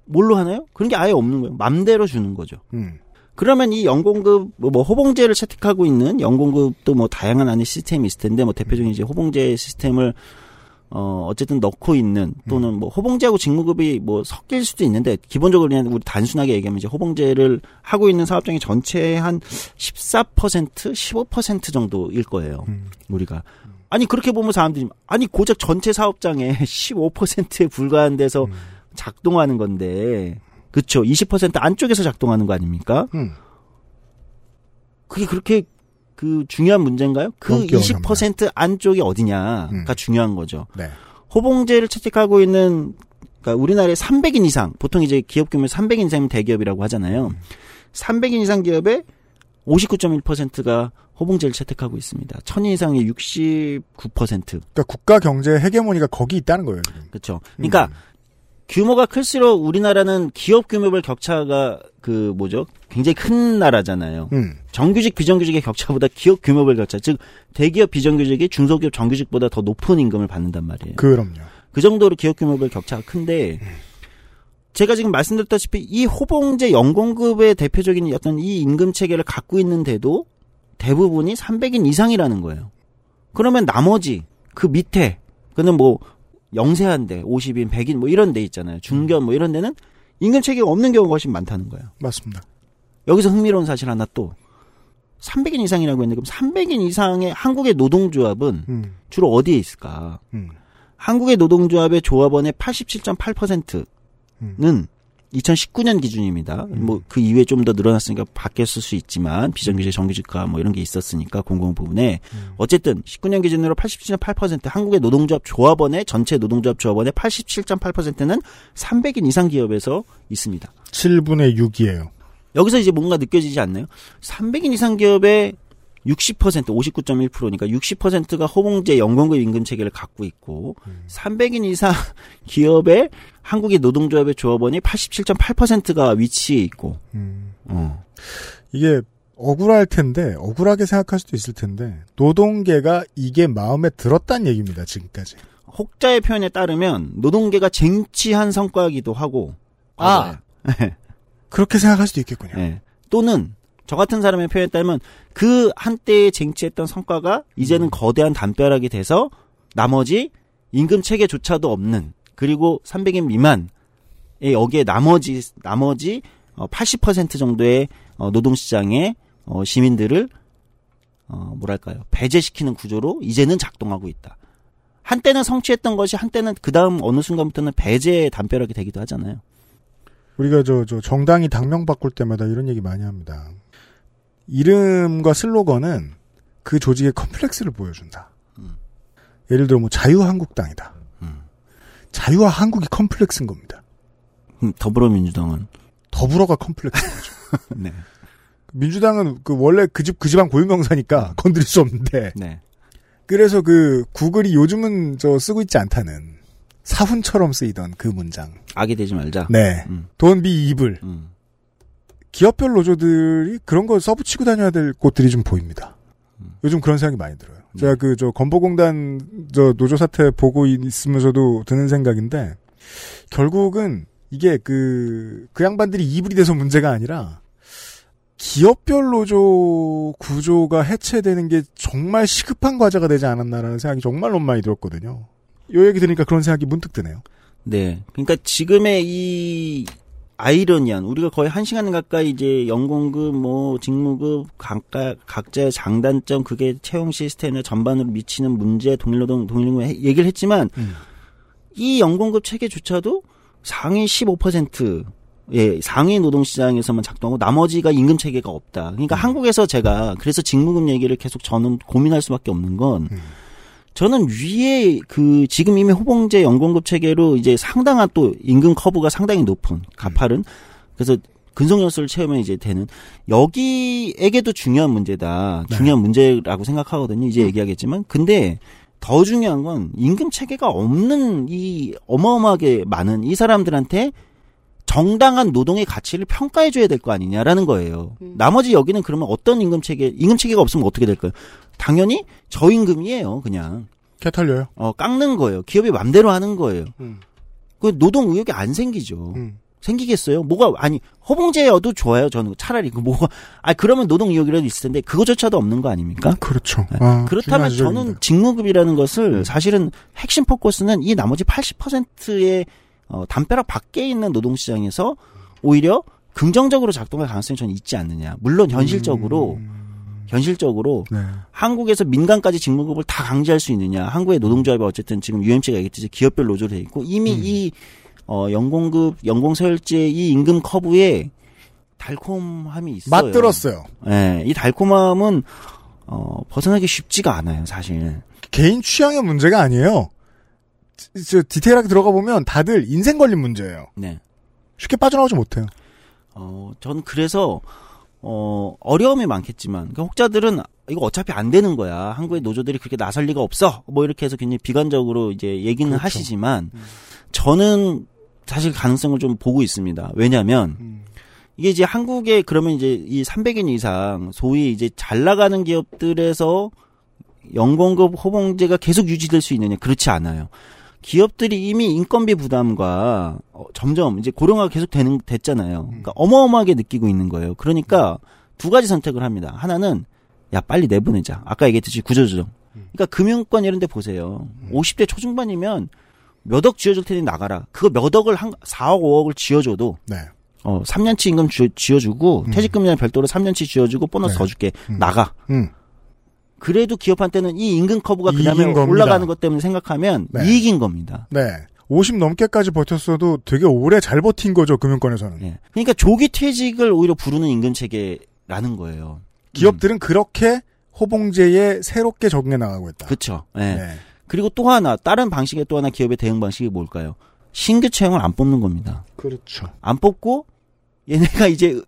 뭘로 하나요? 그런 게 아예 없는 거예요. 맘대로 주는 거죠. 음. 그러면 이 연공급 뭐, 뭐 호봉제를 채택하고 있는 연공급도 뭐 다양한 안에 시스템이 있을 텐데 뭐 대표적인 이제 호봉제 시스템을 어 어쨌든 넣고 있는 또는 뭐 호봉제하고 직무급이 뭐 섞일 수도 있는데 기본적으로 그냥 우리 단순하게 얘기하면 이제 호봉제를 하고 있는 사업장이 전체의 한 14% 15% 정도일 거예요. 우리가. 아니 그렇게 보면 사람들이 아니 고작 전체 사업장의 15%에 불과한 데서 작동하는 건데 그쵸 20% 안쪽에서 작동하는 거 아닙니까? 음. 그게 그렇게 그 중요한 문제인가요? 그 넘기 20% 안쪽이 어디냐가 중요한 거죠. 네. 호봉제를 채택하고 있는 그러니까 우리나라에 300인 이상 보통 이제 기업 규모 300인 이상이면 대기업이라고 하잖아요. 300인 이상 기업의 59.1%가 호봉제를 채택하고 있습니다. 1000인 이상의 69%. 그러니까 국가 경제 헤게모니가 거기 있다는 거예요. 지금. 그렇죠. 그러니까 규모가 클수록 우리나라는 기업 규모별 격차가 그 뭐죠? 굉장히 큰 나라잖아요. 음. 정규직 비정규직의 격차보다 기업 규모별 격차, 즉 대기업 비정규직이 중소기업 정규직보다 더 높은 임금을 받는단 말이에요. 그럼요. 그 정도로 기업 규모별 격차가 큰데 제가 지금 말씀드렸다시피 이 호봉제 연공급의 대표적인 어떤 이 임금 체계를 갖고 있는데도 대부분이 300인 이상이라는 거예요. 그러면 나머지 그 밑에 그는 뭐 영세한 데 50인, 100인 뭐 이런 데 있잖아요. 중견 뭐 이런 데는 임금 체계가 없는 경우가 훨씬 많다는 거예요. 맞습니다. 여기서 흥미로운 사실 하나 또 300인 이상이라고 했는데 그럼 300인 이상의 한국의 노동조합은 음. 주로 어디에 있을까? 음. 한국의 노동조합의 조합원의 87.8%는 2019년 기준입니다. 뭐그 이후에 좀 더 늘어났으니까 바뀌었을 수 있지만 비정규직, 정규직화 뭐 이런 게 있었으니까 공공 부분에 어쨌든 19년 기준으로 87.8% 한국의 노동조합 조합원의 전체 노동조합 조합원의 87.8%는 300인 이상 기업에서 있습니다. 7분의 6이에요. 여기서 이제 뭔가 느껴지지 않나요? 300인 이상 기업의 60% 59.1%니까 60%가 호봉제 연공급 임금 체계를 갖고 있고 300인 이상 기업의 한국의 노동조합의 조합원이 87.8%가 위치해 있고 어. 이게 억울할 텐데 억울하게 생각할 수도 있을 텐데 노동계가 이게 마음에 들었단 얘기입니다. 지금까지. 혹자의 표현에 따르면 노동계가 쟁취한 성과이기도 하고 아. 그렇게 생각할 수도 있겠군요. 네. 또는 저 같은 사람의 표현에 따르면 그 한때에 쟁취했던 성과가 이제는 거대한 담벼락이 돼서 나머지 임금 체계조차도 없는 그리고 300인 미만의 여기에 나머지 나머지 어, 80% 정도의 어, 노동 시장의 어, 시민들을 어, 뭐랄까요 배제시키는 구조로 이제는 작동하고 있다. 한때는 성취했던 것이 한때는 그 다음 어느 순간부터는 배제의 담벼락이 되기도 하잖아요. 우리가 저, 저 정당이 당명 바꿀 때마다 이런 얘기 많이 합니다. 이름과 슬로건은 그 조직의 컴플렉스를 보여준다. 예를 들어 뭐 자유한국당이다. 자유와 한국이 컴플렉스인 겁니다. 음, 더불어민주당은 더불어가 컴플렉스인 거죠. 네. 민주당은 그 원래 그 집그 집안 고유명사니까 건드릴 수 없는데. 네. 그래서 그 구글이 요즘은 저 쓰고 있지 않다는 사훈처럼 쓰이던 그 문장. 악이 되지 말자. 네. 음. Don't be evil. 기업별 노조들이 그런 걸 써붙이고 다녀야 될 곳들이 좀 보입니다. 요즘 그런 생각이 많이 들어요. 제가 그 저 건보공단 저 노조 사태 보고 있으면서도 드는 생각인데 결국은 이게 그, 그 양반들이 이불이 돼서 문제가 아니라 기업별 노조 구조가 해체되는 게 정말 시급한 과제가 되지 않았나라는 생각이 정말 너무 많이 들었거든요. 요 얘기 들으니까 그런 생각이 문득 드네요. 네. 그러니까 지금의 이 아이러니한 우리가 거의 한 시간 가까이 이제 연공급 뭐 직무급 각각 각자의 장단점 그게 채용 시스템에 전반으로 미치는 문제 동일노동 동일노동 얘기를 했지만 이 연공급 체계조차도 상위 15% 예, 상위 노동 시장에서만 작동하고 나머지가 임금 체계가 없다. 그러니까 한국에서 제가 그래서 직무급 얘기를 계속 저는 고민할 수밖에 없는 건 저는 위에 그 지금 이미 호봉제 연공급 체계로 이제 상당한 또 임금 커브가 상당히 높은 가파른. 그래서 근속연수를 채우면 이제 되는 여기에게도 중요한 문제다. 중요한 문제라고 생각하거든요. 이제 얘기하겠지만. 근데 더 중요한 건 임금 체계가 없는 이 어마어마하게 많은 이 사람들한테 정당한 노동의 가치를 평가해 줘야 될 거 아니냐라는 거예요. 나머지 여기는 그러면 어떤 임금 체계 임금 체계가 없으면 어떻게 될까요? 당연히 저임금이에요, 그냥. 개털려요. 어, 깎는 거예요. 기업이 맘대로 하는 거예요. 그 노동 의욕이 안 생기죠. 생기겠어요? 뭐가 아니 허봉제여도 좋아요. 저는 차라리 그 뭐가 아 그러면 노동 의욕이라도 있을 텐데 그거조차도 없는 거 아닙니까? 그렇죠. 네. 아, 그렇다면 저는 직무급이라는 것을 사실은 핵심 포커스는 이 나머지 80%의 어, 담벼락 밖에 있는 노동시장에서 오히려 긍정적으로 작동할 가능성이 저는 있지 않느냐. 물론 현실적으로 현실적으로 한국에서 민간까지 직무급을 다 강제할 수 있느냐. 한국의 노동조합이 어쨌든 지금 UMC가 얘기했듯이 기업별 노조로 돼 있고 이미 이 어, 연공급 연공서열제 이 임금 커브에 달콤함이 있어요. 맞들었어요. 예, 이 달콤함은 어, 벗어나기 쉽지가 않아요, 사실. 개인 취향의 문제가 아니에요. 저, 저 디테일하게 들어가 보면 다들 인생 걸린 문제예요. 네. 쉽게 빠져나오지 못해요. 어, 전 그래서 어, 어려움이 많겠지만 그러니까 혹자들은 이거 어차피 안 되는 거야. 한국의 노조들이 그렇게 나설 리가 없어. 뭐 이렇게 해서 굉장히 비관적으로 이제 얘기는 그렇죠. 하시지만 저는 사실 가능성을 좀 보고 있습니다. 왜냐하면 음. 이게 이제 한국에 그러면 이제 이 300인 이상 소위 이제 잘 나가는 기업들에서 연공급 호봉제가 계속 유지될 수 있느냐 그렇지 않아요. 기업들이 이미 인건비 부담과 어, 점점 이제 고령화가 계속 되는 됐잖아요. 그러니까 어마어마하게 느끼고 있는 거예요. 그러니까 두 가지 선택을 합니다. 하나는 야 빨리 내보내자. 아까 얘기했듯이 구조조정. 그러니까 금융권 이런 데 보세요. 50대 초중반이면 몇 억 쥐어줄 테니 나가라. 그거 몇 억을 한 4억 5억을 쥐어줘도 네. 어 3년치 임금 쥐, 쥐어주고 퇴직금이랑 별도로 3년치 쥐어주고 보너스 네. 더 줄게. 나가. 음. 그래도 기업한테는 이 임금 커브가 그다음에. 올라가는 것 때문에 생각하면 네. 이익인 겁니다. 네. 50 넘게까지 버텼어도 되게 오래 잘 버틴 거죠, 금융권에서는. 그러니까 조기 퇴직을 오히려 부르는 임금 체계라는 거예요. 기업들은 그렇게 호봉제에 새롭게 적응해 나가고 있다. 그렇죠. 네. 그리고 또 하나 다른 방식의 또 하나 기업의 대응 방식이 뭘까요? 신규 채용을 안 뽑는 겁니다. 그렇죠. 안 뽑고 얘네가 이제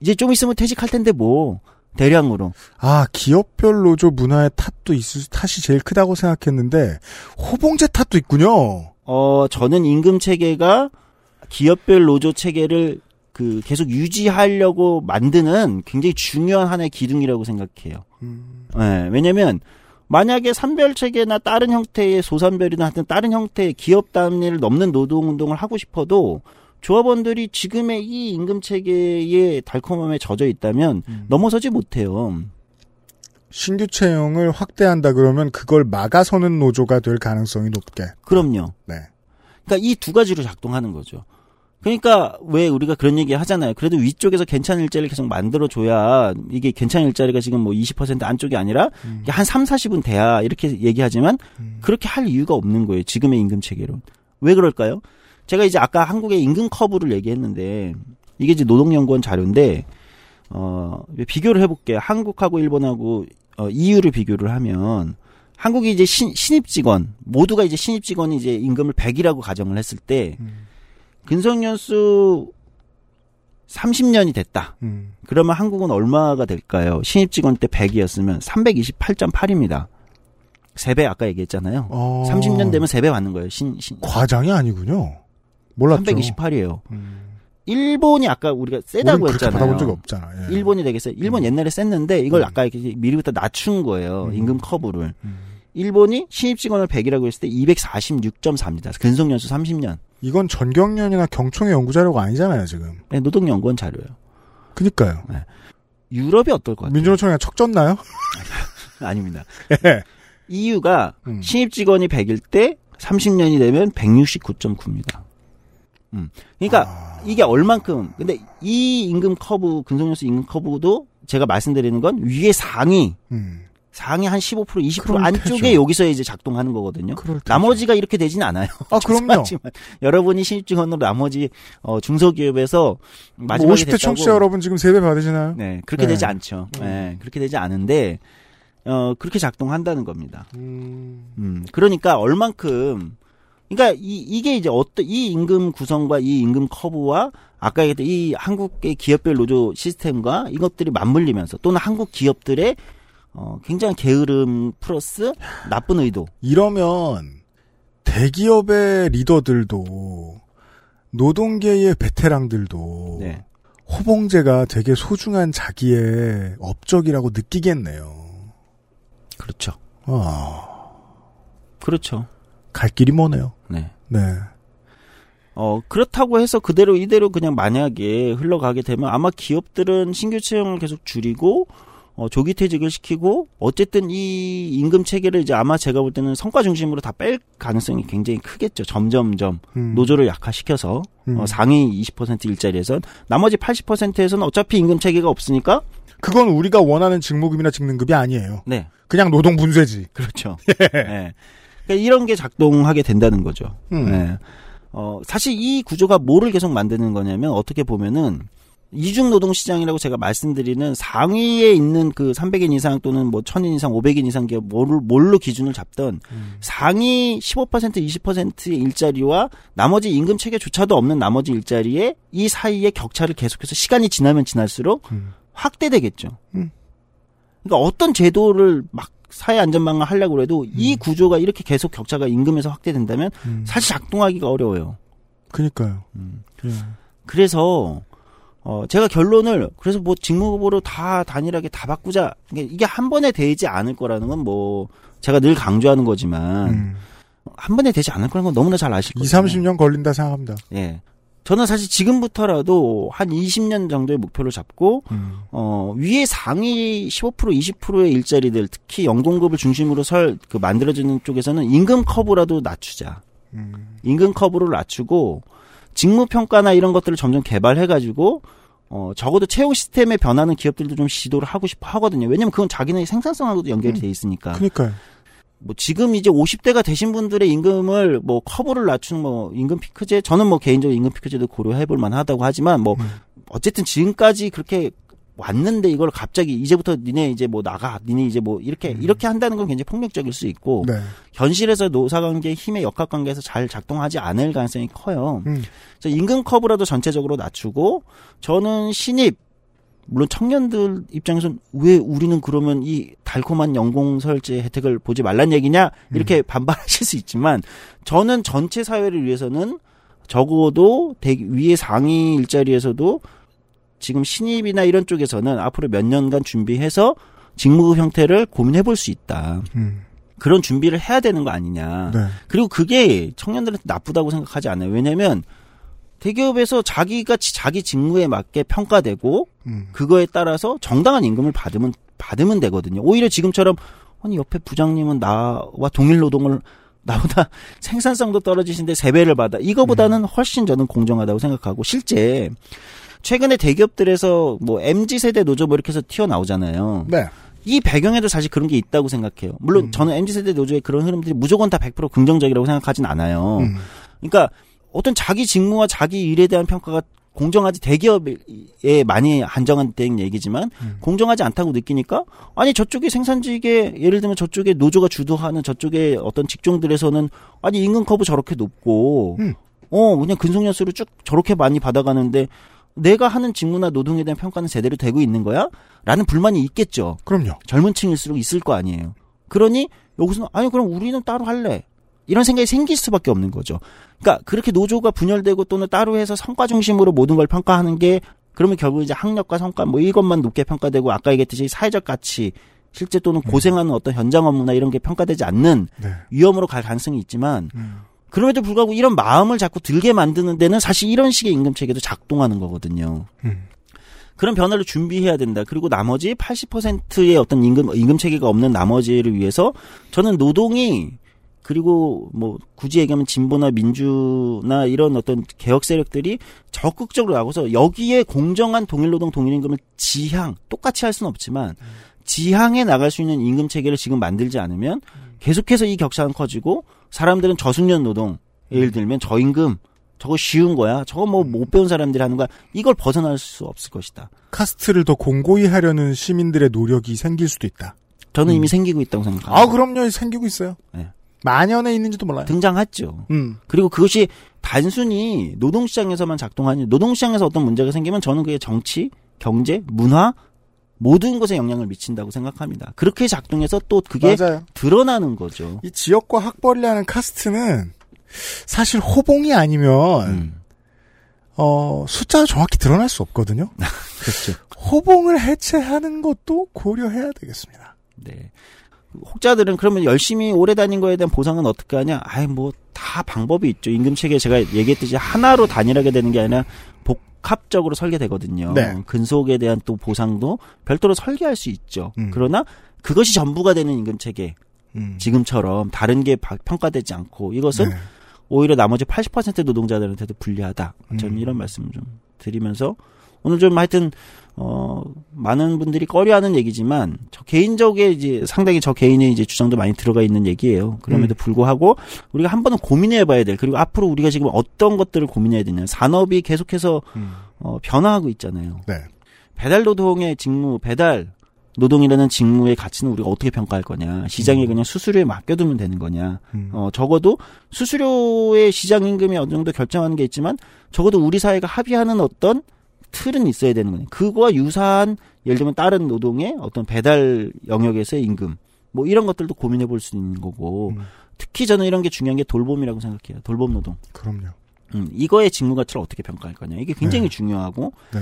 이제 좀 있으면 퇴직할 텐데 뭐 대량으로 아, 기업별 노조 문화의 탓도 있을 탓이 제일 크다고 생각했는데 호봉제 탓도 있군요. 어 저는 임금 체계가 기업별 노조 체계를 그 계속 유지하려고 만드는 굉장히 중요한 하나의 기둥이라고 생각해요. 예, 왜냐면 만약에 산별 체계나 다른 형태의 소산별이나 하여튼 다른 형태의 기업 단위를 넘는 노동 운동을 하고 싶어도 조합원들이 지금의 이 임금 체계의 달콤함에 젖어 있다면 넘어서지 못해요. 신규 채용을 확대한다 그러면 그걸 막아서는 노조가 될 가능성이 높게. 그럼요. 네. 그러니까 이 두 가지로 작동하는 거죠. 그러니까 왜 우리가 그런 얘기 하잖아요. 그래도 위쪽에서 괜찮은 일자리를 계속 만들어 줘야 이게 괜찮은 일자리가 지금 뭐 20% 안쪽이 아니라 이게 한 3, 40은 돼야 이렇게 얘기하지만 그렇게 할 이유가 없는 거예요. 지금의 임금 체계로. 왜 그럴까요? 제가 이제 아까 한국의 임금 커브를 얘기했는데 이게 이제 노동연구원 자료인데 어, 비교를 해볼게요. 한국하고 일본하고 어, EU를 비교를 하면 한국이 이제 신, 신입 직원 모두가 이제 신입 직원이 이제 임금을 100이라고 가정을 했을 때 음. 근속 연수 30년이 됐다. 음. 그러면 한국은 얼마가 될까요? 신입 직원 때 100이었으면 328.8입니다. 3배 아까 얘기했잖아요. 어. 30년 되면 3배 받는 거예요. 신, 신. 과장이 아니군요. 몰랐죠. 328이에요. 음. 일본이 아까 우리가 세다고 했잖아요. 받아본 적이 없잖아. 예. 일본이 되게 세. 일본 옛날에 셌는데 이걸 아까 이렇게 미리부터 낮춘 거예요. 임금 커브를. 일본이 신입 직원을 100이라고 했을 때 246.4입니다. 근속 연수 30년. 이건 전경련이나 경총의 연구 자료가 아니잖아요, 지금. 네, 노동연구원 자료예요. 그니까요. 유럽이 어떨 것 같아요? 민주노총이랑 척졌나요? 아닙니다. 예. EU가 음. 신입 직원이 100일 때 30년이 되면 169.9입니다. 음. 그러니까 아. 이게 얼만큼 근데 이 임금 커브 근속연수 임금 커브도 제가 말씀드리는 건 위에 상위 음. 상위 한 15% 20% 그럴 안쪽에. 여기서 이제 작동하는 거거든요. 나머지가 이렇게 되진 않아요. 아, 그럼요. 여러분이 신입 직원으로 나머지 어, 중소기업에서 뭐 마지막에 50대 됐다고 청취자 여러분 지금 세배 받으시나요? 네, 그렇게 네. 되지 않죠. 네, 그렇게 되지 않은데, 어, 그렇게 작동한다는 겁니다. 음. 음, 그러니까 얼만큼, 그러니까 이, 이게 이제 어떤, 이 임금 구성과 이 임금 커브와 아까 얘기했던 이 한국의 기업별 노조 시스템과 이것들이 맞물리면서 또는 한국 기업들의 어, 굉장히 게으름 플러스 나쁜 의도. 이러면 대기업의 리더들도 노동계의 베테랑들도 네. 호봉제가 되게 소중한 자기의 업적이라고 느끼겠네요. 그렇죠. 아, 그렇죠. 갈 길이 머네요. 네. 네. 어, 그렇다고 해서 그대로 이대로 그냥 만약에 흘러가게 되면 아마 기업들은 신규 채용을 계속 줄이고 어, 조기 퇴직을 시키고 어쨌든 이 임금 체계를 이제 아마 제가 볼 때는 성과 중심으로 다 뺄 가능성이 굉장히 크겠죠. 점점점 음. 노조를 약화시켜서 음. 어, 상위 20% 일자리에선 나머지 80%에서는 어차피 임금 체계가 없으니까 그건 우리가 원하는 직무급이나 직능급이 아니에요. 네. 그냥 노동 분쇄지. 그렇죠. 네. 그러니까 이런 게 작동하게 된다는 거죠. 음. 네. 어, 사실 이 구조가 뭐를 계속 만드는 거냐면 어떻게 보면은 이중 노동 시장이라고 제가 말씀드리는 상위에 있는 그 300인 이상 또는 뭐 1000인 이상, 500인 이상 기업 뭘로, 뭘로 기준을 잡던 상위 15% 20%의 일자리와 나머지 임금 체계조차도 없는 나머지 일자리에 이 사이의 격차를 계속해서 시간이 지나면 지날수록 음. 확대되겠죠. 음. 그러니까 어떤 제도를 막 사회 안전망을 하려고 해도 이 음. 구조가 이렇게 계속 격차가 임금에서 확대된다면 음. 사실 작동하기가 어려워요. 그니까요. 음. 예. 그래서 어 제가 결론을 그래서 뭐 직무급으로 다 단일하게 다 바꾸자 이게 한 번에 되지 않을 거라는 건 뭐 제가 늘 강조하는 거지만 음. 한 번에 되지 않을 거라는 건 너무나 잘 아실 2, 거예요. 30년 걸린다 생각합니다. 예. 저는 사실 지금부터라도 한 20년 정도의 목표를 잡고 음. 어 위에 상위 15% 20%의 일자리들 특히 연공급을 중심으로 설 그 만들어지는 쪽에서는 임금 커브라도 낮추자. 음. 임금 커브를 낮추고 직무 평가나 이런 것들을 점점 개발해 가지고 어 적어도 채용 시스템의 변화는 기업들도 좀 시도를 하고 싶어 하거든요. 왜냐면 그건 자기네 생산성하고도 연결이 돼 있으니까. 그니까요. 뭐 지금 이제 50대가 되신 분들의 임금을 뭐 커브를 낮추는 뭐 임금 피크제 저는 뭐 개인적으로 임금 피크제도 고려해 볼 만하다고 하지만 뭐 음. 어쨌든 지금까지 그렇게 왔는데 이걸 갑자기 이제부터 니네 이제 뭐 나가 니네 이제 뭐 이렇게 이렇게 한다는 건 굉장히 폭력적일 수 있고 네. 현실에서 노사관계 힘의 역학관계에서 잘 작동하지 않을 가능성이 커요. 음. 그래서 임금 커브라도 전체적으로 낮추고 저는 신입 물론 청년들 입장에선 왜 우리는 그러면 이 달콤한 연공설제 혜택을 보지 말란 얘기냐 이렇게 반발하실 수 있지만 저는 전체 사회를 위해서는 적어도 대, 위에 상위 일자리에서도 지금 신입이나 이런 쪽에서는 앞으로 몇 년간 준비해서 직무급 형태를 고민해 볼 수 있다. 음. 그런 준비를 해야 되는 거 아니냐. 네. 그리고 그게 청년들한테 나쁘다고 생각하지 않아요. 왜냐면 대기업에서 자기가 지- 자기 직무에 맞게 평가되고 음. 그거에 따라서 정당한 임금을 받으면 받으면 되거든요. 오히려 지금처럼 아니 옆에 부장님은 나와 동일 노동을 나보다 생산성도 떨어지신데 세 배를 받아. 이거보다는 훨씬 저는 공정하다고 생각하고 실제 최근에 대기업들에서 뭐 MZ 세대 노조 뭐 이렇게 해서 튀어나오잖아요. 네. 이 배경에도 사실 그런 게 있다고 생각해요. 물론 음. 저는 MZ 세대 노조의 그런 흐름들이 무조건 다 100% 긍정적이라고 생각하진 않아요. 음. 그러니까 어떤 자기 직무와 자기 일에 대한 평가가 공정하지 대기업에 많이 한정된 얘기지만 공정하지 않다고 느끼니까 아니 저쪽에 생산직에 예를 들면 저쪽에 노조가 주도하는 저쪽에 어떤 직종들에서는 아니 임금 커브 저렇게 높고 어 그냥 근속연수를 쭉 저렇게 많이 받아가는데 내가 하는 직무나 노동에 대한 평가는 제대로 되고 있는 거야? 라는 불만이 있겠죠. 그럼요. 젊은 층일수록 있을 거 아니에요. 그러니 여기서는 아니 그럼 우리는 따로 할래. 이런 생각이 생길 수밖에 없는 거죠. 그러니까 그렇게 노조가 분열되고 또는 따로 해서 성과 중심으로 모든 걸 평가하는 게 그러면 결국 이제 학력과 성과 뭐 이것만 높게 평가되고 아까 얘기했듯이 사회적 가치 실제 또는 고생하는 어떤 현장 업무나 이런 게 평가되지 않는 네. 위험으로 갈 가능성이 있지만 그럼에도 불구하고 이런 마음을 자꾸 들게 만드는 데는 사실 이런 식의 임금 체계도 작동하는 거거든요. 그런 변화를 준비해야 된다. 그리고 나머지 80%의 어떤 임금 임금 체계가 없는 나머지를 위해서 저는 노동이 그리고 뭐 굳이 얘기하면 진보나 민주나 이런 어떤 개혁 세력들이 적극적으로 나가서 여기에 공정한 동일노동 동일임금을 지향 똑같이 할 수는 없지만 지향해 나갈 수 있는 임금 체계를 지금 만들지 않으면 계속해서 이 격차는 커지고 사람들은 저숙련 노동 예를 들면 저임금 저거 쉬운 거야 저거 뭐 못 배운 사람들이 하는 거야 이걸 벗어날 수 없을 것이다. 카스트를 더 공고히 하려는 시민들의 노력이 생길 수도 있다. 저는 이미 생기고 있다고 생각합니다. 아, 그럼요. 생기고 있어요. 네. 만연해 있는지도 몰라요. 등장했죠. 음. 그리고 그것이 단순히 노동시장에서만 작동하니 노동시장에서 어떤 문제가 생기면 저는 그게 정치, 경제, 문화 모든 것에 영향을 미친다고 생각합니다. 그렇게 작동해서 또 그게 맞아요. 드러나는 거죠. 이 지역과 학벌이를 하는 카스트는 사실 호봉이 아니면 음. 어, 숫자가 정확히 드러날 수 없거든요. 그렇죠. 호봉을 해체하는 것도 고려해야 되겠습니다. 네. 혹자들은 그러면 열심히 오래 다닌 거에 대한 보상은 어떻게 하냐? 아이 뭐 다 방법이 있죠. 임금 체계 제가 얘기했듯이 하나로 단일하게 되는 게 아니라 복합적으로 설계되거든요. 네. 근속에 대한 또 보상도 별도로 설계할 수 있죠. 그러나 그것이 전부가 되는 임금 체계. 지금처럼 다른 게 바- 평가되지 않고 이것은 네. 오히려 나머지 80% 노동자들한테도 불리하다. 저는 이런 말씀을 좀 드리면서 오늘 좀 하여튼 어 많은 분들이 꺼려하는 얘기지만 저 개인적에 이제 상당히 저 개인의 이제 주장도 많이 들어가 있는 얘기예요. 그럼에도 불구하고 우리가 한 번은 고민해 봐야 될 그리고 앞으로 우리가 지금 어떤 것들을 고민해야 되냐. 산업이 계속해서 어 변화하고 있잖아요. 네. 배달 노동의 직무, 배달 노동이라는 직무의 가치는 우리가 어떻게 평가할 거냐. 시장에 그냥 수수료에 맡겨두면 되는 거냐. 어, 적어도 수수료의 시장 임금이 어느 정도 결정하는 게 있지만 적어도 우리 사회가 합의하는 어떤 틀은 있어야 되는 거예요. 그거와 유사한 예를 들면 다른 노동의 어떤 배달 영역에서의 임금 뭐 이런 것들도 고민해 볼 수 있는 거고 특히 저는 이런 게 중요한 게 돌봄이라고 생각해요. 돌봄 노동. 그럼요. 음, 이거의 직무 가치를 어떻게 평가할 거냐. 이게 굉장히 중요하고 네.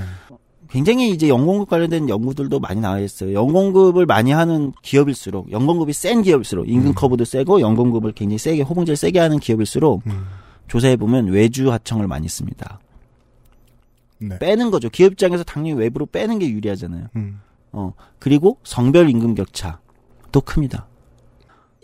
굉장히 이제 연공급 관련된 연구들도 많이 나와 있어요. 연공급을 많이 하는 기업일수록 연공급이 센 기업일수록 임금 커브도 세고 연공급을 굉장히 세게 호봉제를 세게 하는 기업일수록 조사해 보면 외주 하청을 많이 씁니다. 네. 빼는 거죠. 기업 입장에서 당연히 외부로 빼는 게 유리하잖아요. 음. 어 그리고 성별 임금 격차도 큽니다.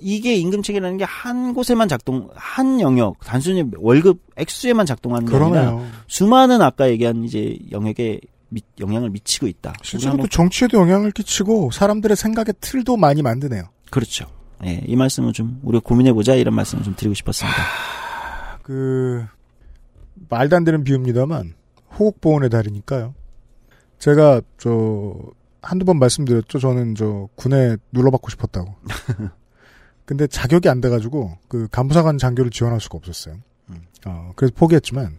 이게 임금 체계라는 게 한 곳에만 작동, 한 영역, 단순히 월급 액수에만 작동하는 게 아니라 그러네요. 수많은 아까 얘기한 이제 영역에 미- 영향을 미치고 있다. 실제로 또 정치에도 영향을 끼치고 사람들의 생각의 틀도 많이 만드네요. 그렇죠. 예, 이 말씀을 좀 우리가 고민해 보자 이런 말씀을 좀 드리고 싶었습니다. 그 말도 안 되는 비유입니다만 호국보훈의 달이니까요. 제가 저 한두 번 말씀드렸죠. 저는 저 군에 눌러받고 싶었다고. 근데 자격이 안 돼가지고 그 간부사관 장교를 지원할 수가 없었어요. 어, 그래서 포기했지만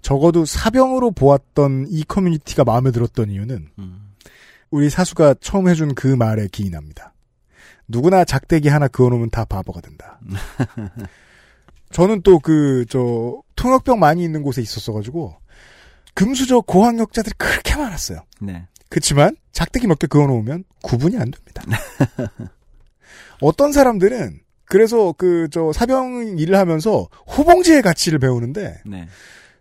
적어도 사병으로 보았던 이 커뮤니티가 마음에 들었던 이유는 우리 사수가 처음 해준 그 말에 기인합니다. 누구나 작대기 하나 그어놓으면 다 바보가 된다. 저는 또 그, 저, 통역병 많이 있는 곳에 있었어가지고, 금수저 고학력자들이 그렇게 많았어요. 네. 그치만, 작대기 몇 개 그어놓으면 구분이 안 됩니다. 어떤 사람들은, 그래서 그, 저, 사병 일을 하면서 호봉제의 가치를 배우는데, 네.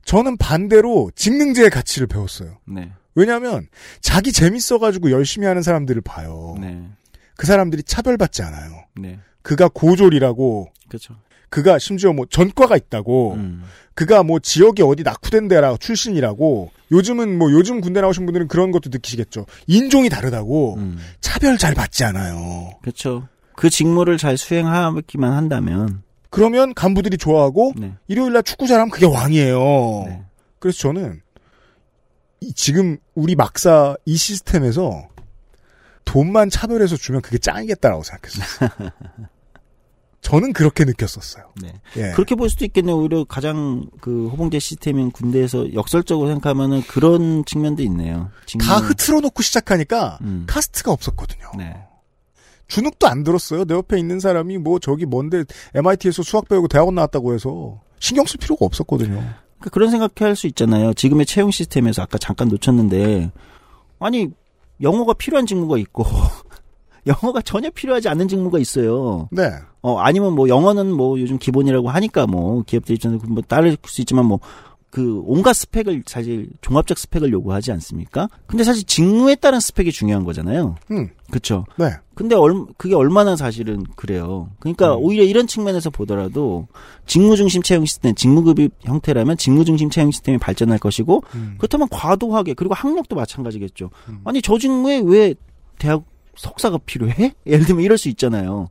저는 반대로 직능제의 가치를 배웠어요. 네. 왜냐하면 자기 재밌어가지고 열심히 하는 사람들을 봐요. 네. 그 사람들이 차별받지 않아요. 네. 그가 고졸이라고, 그렇죠. 그가 심지어 뭐 전과가 있다고, 음. 그가 뭐 지역이 어디 낙후된 데라 출신이라고, 요즘은 뭐 요즘 군대 나오신 분들은 그런 것도 느끼시겠죠. 인종이 다르다고, 음. 차별 잘 받지 않아요. 그렇죠. 그 직무를 잘 수행하기만 한다면 그러면 간부들이 좋아하고, 네. 일요일날 축구 잘하면 그게 왕이에요. 그래서 저는 이- 지금 우리 막사 이 시스템에서 돈만 차별해서 주면 그게 짱이겠다라고 생각했어요. 저는 그렇게 느꼈었어요. 네. 예. 그렇게 볼 수도 있겠네요. 오히려 가장 그 호봉제 시스템인 군대에서 역설적으로 생각하면은 그런 측면도 있네요. 직무- 다 흐트러 놓고 시작하니까 음. 카스트가 없었거든요. 네. 주눅도 안 들었어요. 내 옆에 있는 사람이 뭐 저기 뭔데 MIT에서 수학 배우고 대학원 나왔다고 해서 신경 쓸 필요가 없었거든요. 그러니까 그런 생각할 수 있잖아요. 지금의 채용 시스템에서 아까 잠깐 놓쳤는데 아니 영어가 필요한 직무가 있고 영어가 전혀 필요하지 않은 직무가 있어요. 네. 어 아니면 뭐 영어는 뭐 요즘 기본이라고 하니까 뭐 기업들 입장에서 뭐 따를 수 있지만 뭐그 온갖 스펙을 사실 종합적 스펙을 요구하지 않습니까? 근데 사실 직무에 따른 스펙이 중요한 거잖아요. 음. 그렇죠. 네. 근데 얼, 그게 얼마나 사실은 그래요. 그러니까 오히려 이런 측면에서 보더라도 직무 중심 채용 시스템, 직무급입 형태라면 직무 중심 채용 시스템이 발전할 것이고 그렇다면 과도하게 그리고 학력도 마찬가지겠죠. 아니 저 직무에 왜 대학 석사가 필요해? 예를 들면 이럴 수 있잖아요.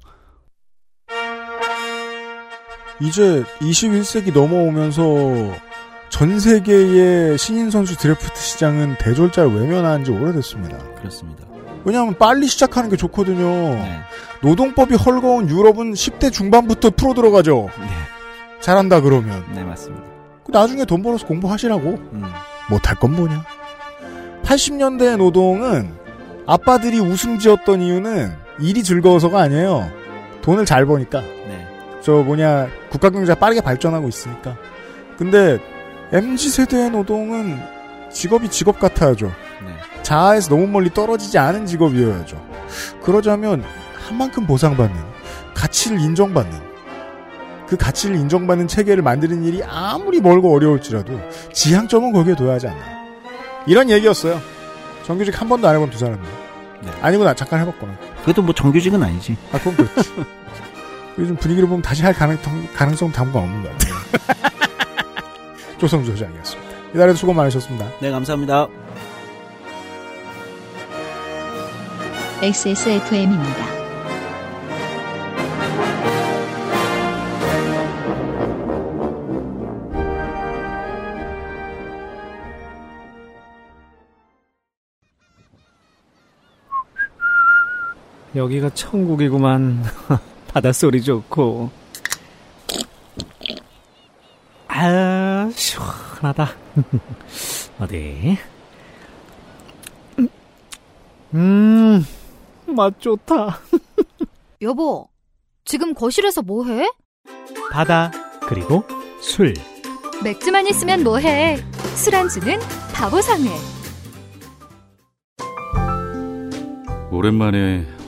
이제 21세기 넘어오면서 전 세계의 신인 선수 드래프트 시장은 대졸자를 외면한 지 오래됐습니다. 그렇습니다. 왜냐하면 빨리 시작하는 게 좋거든요. 네. 노동법이 헐거운 유럽은 10대 중반부터 프로 들어가죠. 잘한다 그러면. 네, 맞습니다. 그 나중에 돈 벌어서 공부하시라고. 음. 못할 건 뭐냐. 80년대 노동은 아빠들이 웃음 지었던 이유는 일이 즐거워서가 아니에요. 돈을 잘 버니까. 네. 저 뭐냐 국가 경제가 빠르게 발전하고 있으니까. 근데 MZ 세대의 노동은 직업이 직업 같아야죠. 네. 자아에서 너무 멀리 떨어지지 않은 직업이어야죠. 그러자면 한 만큼 보상받는 가치를 인정받는 그 가치를 인정받는 체계를 만드는 일이 아무리 멀고 어려울지라도 지향점은 거기에 둬야 하지 않나. 이런 얘기였어요. 정규직 한 번도 안 해본 두 사람이. 아니고 나 잠깐 해봤거나. 그래도 뭐 정규직은 아니지. 아, 그건 그렇지. 요즘 분위기를 보면 다시 할 가능, 가능성 당분간 없는 것 같아요. 조성주 소장이었습니다. 이달에도 수고 많으셨습니다. 네, 감사합니다. XSFM입니다. 여기가 천국이구만. 바닷소리 좋고. 아, 시원하다. 어디? 음, 맛 좋다. 여보, 지금 거실에서 뭐 해? 바다, 그리고 술. 맥주만 있으면 뭐 해? 술안주는 바보상회. 오랜만에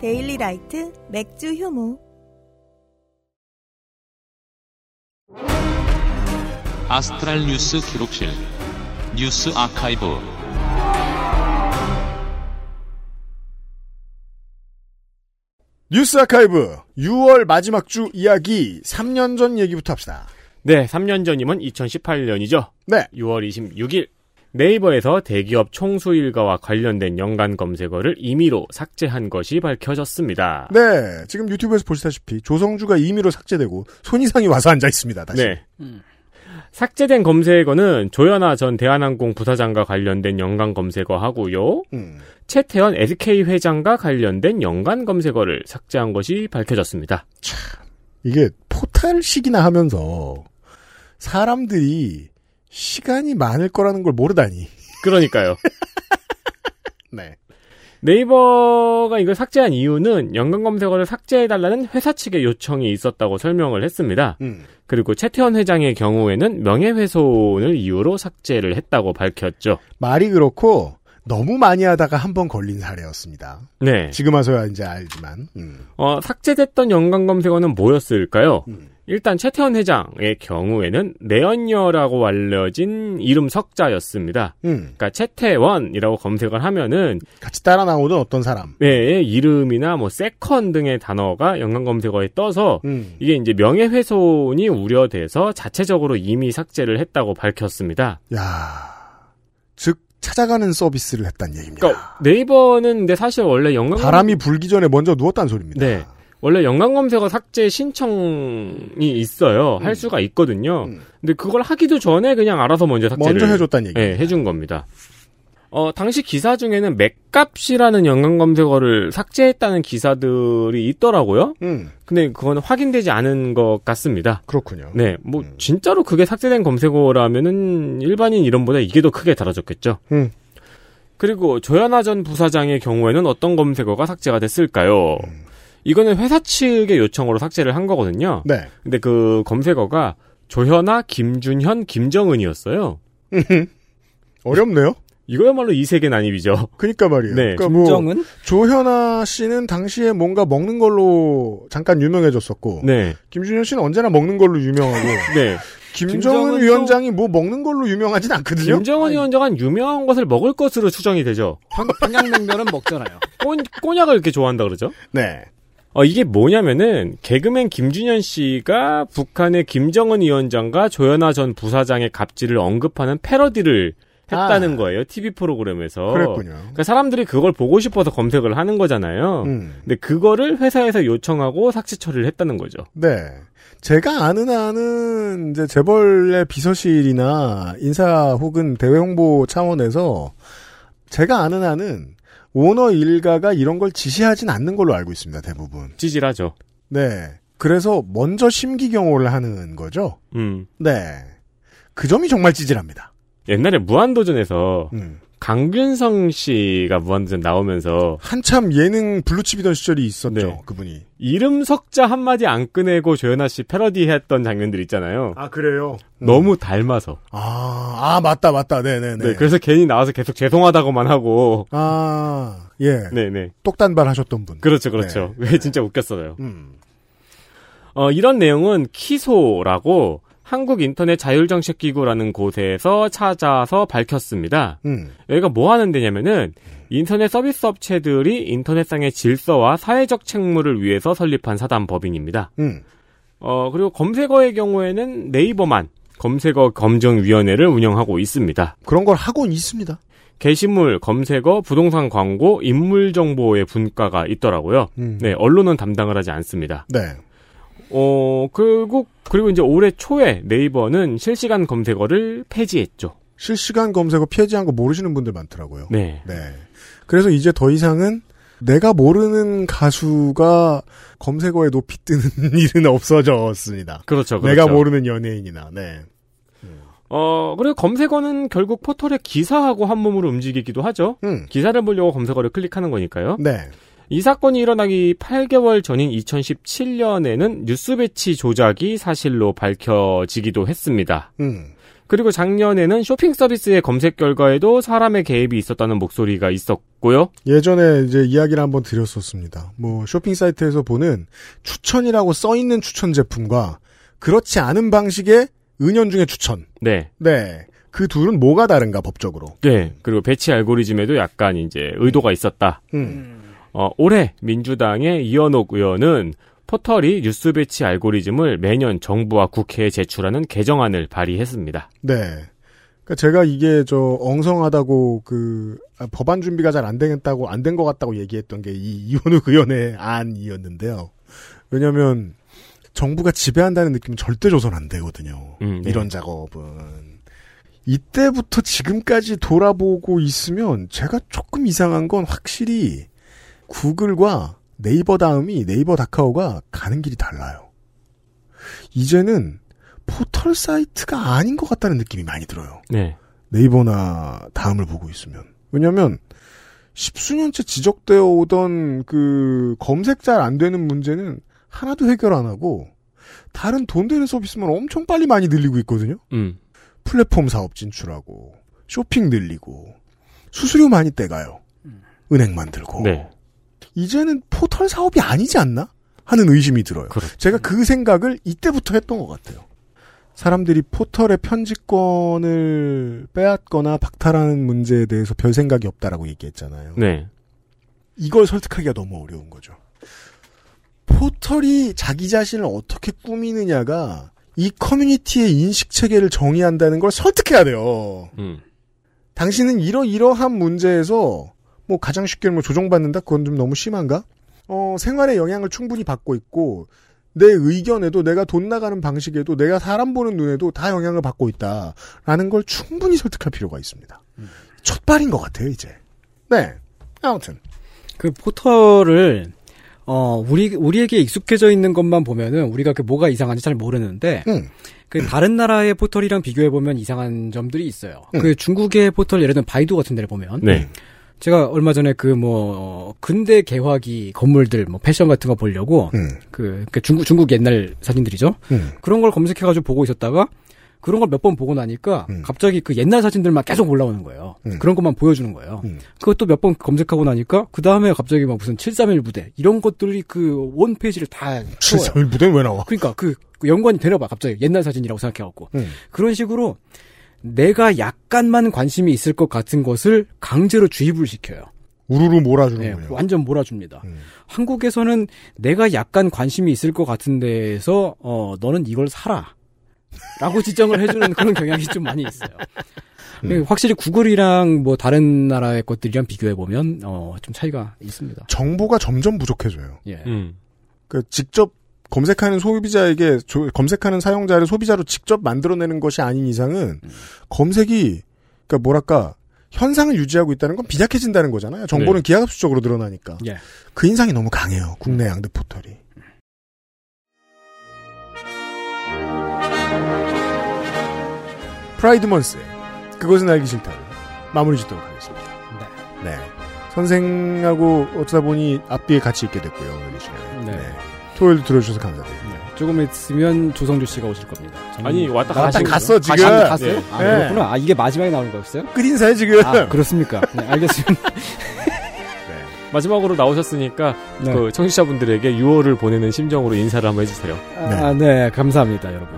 데일리 라이트 맥주 효모. 아스트랄 뉴스 기록실 뉴스 아카이브 뉴스 아카이브 6월 마지막 주 이야기 3년 전 얘기부터 합시다. 네, 3년 전이면 2018년이죠. 네. 6월 26일 네이버에서 대기업 총수일가와 관련된 연관 검색어를 임의로 삭제한 것이 밝혀졌습니다. 네, 지금 유튜브에서 보시다시피 조성주가 임의로 삭제되고 손이상이 와서 앉아 있습니다. 다시. 네. 삭제된 검색어는 조현아 전 대한항공 부사장과 관련된 연관 검색어하고요. 음. 최태원 SK 회장과 관련된 연관 검색어를 삭제한 것이 밝혀졌습니다. 이게 포탈식이나 하면서 사람들이 시간이 많을 거라는 걸 모르다니. 그러니까요. 네. 네이버가 이걸 삭제한 이유는 연관 검색어를 삭제해달라는 회사 측의 요청이 있었다고 설명을 했습니다. 음. 그리고 최태원 회장의 경우에는 명예훼손을 이유로 삭제를 했다고 밝혔죠. 말이 그렇고 너무 많이 하다가 한 번 걸린 사례였습니다. 네. 지금 와서야 이제 알지만. 음. 어, 삭제됐던 연관 검색어는 뭐였을까요? 일단 최태원 회장의 경우에는 내연녀라고 알려진 이름 석자였습니다. 음. 그러니까 최태원이라고 검색을 하면은 같이 따라 나오던 어떤 사람. 네, 이름이나 뭐 세컨 등의 단어가 연관 검색어에 떠서 음. 이게 이제 명예훼손이 우려돼서 자체적으로 이미 삭제를 했다고 밝혔습니다. 야, 즉 찾아가는 서비스를 했다는 얘기입니다. 그러니까 네이버는 근데 사실 원래 연관 바람이 불기 전에 먼저 누웠다는 소리입니다. 네. 원래 연관 검색어 삭제 신청이 있어요. 음. 할 수가 있거든요. 근데 그걸 하기도 전에 그냥 알아서 먼저 삭제를 먼저 해줬다는 얘기입니다. 네, 해준 겁니다. 어, 당시 기사 중에는 맥값이라는 연관 검색어를 삭제했다는 기사들이 있더라고요. 음. 근데 그거는 확인되지 않은 것 같습니다. 그렇군요. 네, 뭐 진짜로 그게 삭제된 검색어라면은 일반인 이름보다 이게 더 크게 다뤄졌겠죠. 음. 그리고 조현아 전 부사장의 경우에는 어떤 검색어가 삭제가 됐을까요? 음. 이거는 회사 측의 요청으로 삭제를 한 거거든요. 네. 근데 그 검색어가 조현아, 김준현, 김정은이었어요. 어렵네요. 이거야말로 이 세계 난입이죠. 그니까 말이에요. 네. 그러니까 뭐 조현아 씨는 당시에 뭔가 먹는 걸로 잠깐 유명해졌었고, 네. 김준현 씨는 언제나 먹는 걸로 유명하고, 네. 김정은 위원장이 뭐 먹는 걸로 유명하진 않거든요. 김정은 위원장은 유명한 것을 먹을 것으로 추정이 되죠. 평양냉면은 먹잖아요. 꼬, 꼬냑을 이렇게 좋아한다 그러죠? 네. 어, 이게 뭐냐면은, 개그맨 김준현 씨가 북한의 김정은 위원장과 조현아 전 부사장의 갑질을 언급하는 패러디를 했다는 거예요. TV 프로그램에서. 그랬군요. 그러니까 사람들이 그걸 보고 싶어서 검색을 하는 거잖아요. 음. 근데 그거를 회사에서 요청하고 삭제 처리를 했다는 거죠. 네. 제가 아는 한은 이제 재벌의 비서실이나 인사 혹은 대외 홍보 차원에서 제가 아는 한은 오너 일가가 이런 걸 지시하진 않는 걸로 알고 있습니다. 대부분. 찌질하죠. 네. 그래서 먼저 심기경호를 하는 거죠. 음. 네. 그 점이 정말 찌질합니다. 옛날에 무한도전에서 음. 강균성 씨가 무한도전 나오면서 한참 예능 블루칩이던 시절이 있었죠. 네. 그분이. 이름 석자 한 마디 안 꺼내고 조현아 씨 패러디 했던 장면들 있잖아요. 아, 그래요? 너무 닮아서. 아, 아, 맞다, 맞다. 네네네. 네, 그래서 괜히 나와서 계속 죄송하다고만 하고. 아, 예. 네네. 똑단발 하셨던 분. 그렇죠, 그렇죠. 왜 진짜 웃겼어요. 음. 어, 이런 내용은 키소라고 한국 인터넷 자율정책기구라는 곳에서 찾아서 밝혔습니다. 음. 여기가 뭐 하는 데냐면은 인터넷 서비스 업체들이 인터넷상의 질서와 사회적 책무를 위해서 설립한 사단 법인입니다. 음. 어, 그리고 검색어의 경우에는 네이버만 검색어 검증위원회를 운영하고 있습니다. 그런 걸 하고 있습니다. 게시물, 검색어, 부동산 광고, 인물 정보의 분과가 있더라고요. 음. 네, 언론은 담당을 하지 않습니다. 네. 어, 그리고, 그리고 이제 올해 초에 네이버는 실시간 검색어를 폐지했죠. 실시간 검색어 폐지한 거 모르시는 분들 많더라고요. 네. 그래서 이제 더 이상은 내가 모르는 가수가 검색어에 높이 뜨는 일은 없어졌습니다. 그렇죠, 그렇죠. 내가 모르는 연예인이나, 네. 어, 그리고 검색어는 결국 포털의 기사하고 한 몸으로 움직이기도 하죠. 음. 기사를 보려고 검색어를 클릭하는 거니까요. 네. 이 사건이 일어나기 8개월 전인 2017년에는 뉴스 배치 조작이 사실로 밝혀지기도 했습니다. 음. 그리고 작년에는 쇼핑 서비스의 검색 결과에도 사람의 개입이 있었다는 목소리가 있었고요. 예전에 이제 이야기를 한번 드렸었습니다. 뭐 쇼핑 사이트에서 보는 추천이라고 써 있는 추천 제품과 그렇지 않은 방식의 은연중의 추천. 네. 네. 그 둘은 뭐가 다른가 법적으로. 네. 그리고 배치 알고리즘에도 약간 이제 의도가 있었다. 음. 어, 올해 민주당의 이현옥 의원은 포털이 뉴스 배치 알고리즘을 매년 정부와 국회에 제출하는 개정안을 발의했습니다. 네. 그러니까 제가 이게 저 엉성하다고 그 아, 법안 준비가 잘 안 되겠다고 안 된 것 같다고 얘기했던 게 이 이원욱 의원의 안이었는데요. 왜냐하면 정부가 지배한다는 느낌은 절대 조선 안 되거든요. 음, 네. 이런 작업은 이때부터 지금까지 돌아보고 있으면 제가 조금 이상한 건 확실히 구글과 네이버 다음이 네이버 다카오가 가는 길이 달라요. 이제는 포털 사이트가 아닌 것 같다는 느낌이 많이 들어요. 네. 네이버나 다음을 보고 있으면. 왜냐면, 십수년째 지적되어 오던 그 검색 잘 안 되는 문제는 하나도 해결 안 하고, 다른 돈 되는 서비스만 엄청 빨리 많이 늘리고 있거든요? 음. 플랫폼 사업 진출하고, 쇼핑 늘리고, 수수료 많이 떼가요. 은행 만들고. 네. 이제는 포털 사업이 아니지 않나? 하는 의심이 들어요. 제가 그 생각을 이때부터 했던 것 같아요. 사람들이 포털의 편집권을 빼앗거나 박탈하는 문제에 대해서 별 생각이 없다라고 얘기했잖아요. 네. 이걸 설득하기가 너무 어려운 거죠. 포털이 자기 자신을 어떻게 꾸미느냐가 이 커뮤니티의 인식 체계를 정의한다는 걸 설득해야 돼요. 음. 당신은 이러이러한 문제에서 뭐 가장 쉽게 뭐 조정받는다 그건 좀 너무 심한가? 어, 생활에 영향을 충분히 받고 있고 내 의견에도 내가 돈 나가는 방식에도 내가 사람 보는 눈에도 다 영향을 받고 있다라는 걸 충분히 설득할 필요가 있습니다. 첫 발인 것 같아요 이제. 네. 아무튼 그 포털을 어 우리 우리에게 익숙해져 있는 것만 보면은 우리가 그 뭐가 이상한지 잘 모르는데 음. 그 다른 나라의 포털이랑 비교해 보면 이상한 점들이 있어요. 음. 그 중국의 포털 예를 들면 바이두 같은 데를 보면 네. 제가 얼마 전에 그 뭐 근대 개화기 건물들 뭐 패션 같은 거 보려고 음. 그, 그 중국 중국 옛날 사진들이죠. 음. 그런 걸 검색해 가지고 보고 있었다가 그런 걸 몇 번 보고 나니까 음. 갑자기 그 옛날 사진들만 계속 올라오는 거예요. 그런 것만 보여주는 거예요. 음. 그것도 몇 번 검색하고 나니까 그 다음에 갑자기 막 무슨 731 부대 이런 것들이 그 원 페이지를 다 채워요. 731 부대는 왜 나와? 그러니까 그, 그 연관이 되나 봐 갑자기 옛날 사진이라고 생각해갖고 음. 그런 식으로 내가 약간만 관심이 있을 것 같은 것을 강제로 주입을 시켜요. 우르르 몰아주는 네, 거예요. 완전 몰아줍니다. 음. 한국에서는 내가 약간 관심이 있을 것 같은 데에서 어 너는 이걸 사라. 라고 지정을 해주는 그런 경향이 좀 많이 있어요. 음. 확실히 구글이랑 뭐 다른 나라의 것들이랑 비교해 보면 어 좀 차이가 있습니다. 정보가 점점 부족해져요. 예. 음. 그 직접 검색하는 소비자에게 조- 검색하는 사용자를 소비자로 직접 만들어내는 것이 아닌 이상은 검색이 그러니까 뭐랄까 현상을 유지하고 있다는 건 빈약해진다는 거잖아요. 정보는 네. 기하급수적으로 늘어나니까. 예. 그 인상이 너무 강해요. 국내 양대 포털이. 프라이드 먼스 그것은 알기 싫다 마무리 짓도록 하겠습니다. 네. 선생하고 어쩌다 보니 앞뒤에 같이 있게 됐고요. 시간에. 네. 토요일도 들어주셔서 감사드립니다. 조금 있으면 조성주 씨가 오실 겁니다. 아니, 왔다 가신 갔어? 지금. 아, 갔어요? 네. 아, 네. 그렇구나. 아, 이게 마지막에 나오는 거였어요? 끝인사요 지금. 아, 그렇습니까? 네, 알겠습니다. 마지막으로 나오셨으니까 네. 그 청취자분들에게 6월을 보내는 심정으로 인사를 한번 해주세요. 아, 네, 감사합니다, 여러분.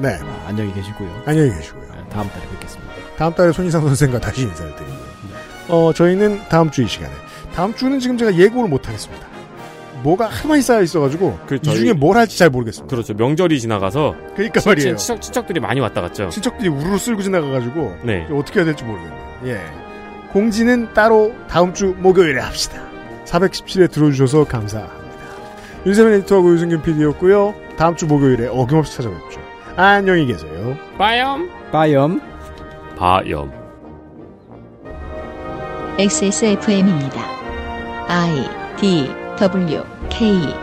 네. 아, 안녕히 계시고요. 안녕히 계시고요. 네, 다음 달에 뵙겠습니다. 다음 달에 손희상 선생과 다시 인사를 드리고요. 어, 저희는 다음 주 이 시간에. 다음 주는 지금 제가 예고를 못 하겠습니다. 뭐가 많이 쌓여 있어가지고 그이 중에 뭘 할지 잘 모르겠습니다. 그렇죠. 명절이 지나가서 그러니까 친친- 말이에요. 친척, 친척들이 많이 왔다 갔죠. 친척들이 우르르 쓸고 지나가가지고 네. 어떻게 해야 될지 모르겠네요. 예. 공지는 따로 다음 주 목요일에 합시다. 417에 들어주셔서 감사합니다. 윤세민 에디터하고 유승균 PD였고요. 다음 주 목요일에 어김없이 찾아뵙죠. 안녕히 계세요. 빠염. 빠염. 바염. XSFM입니다. I D W K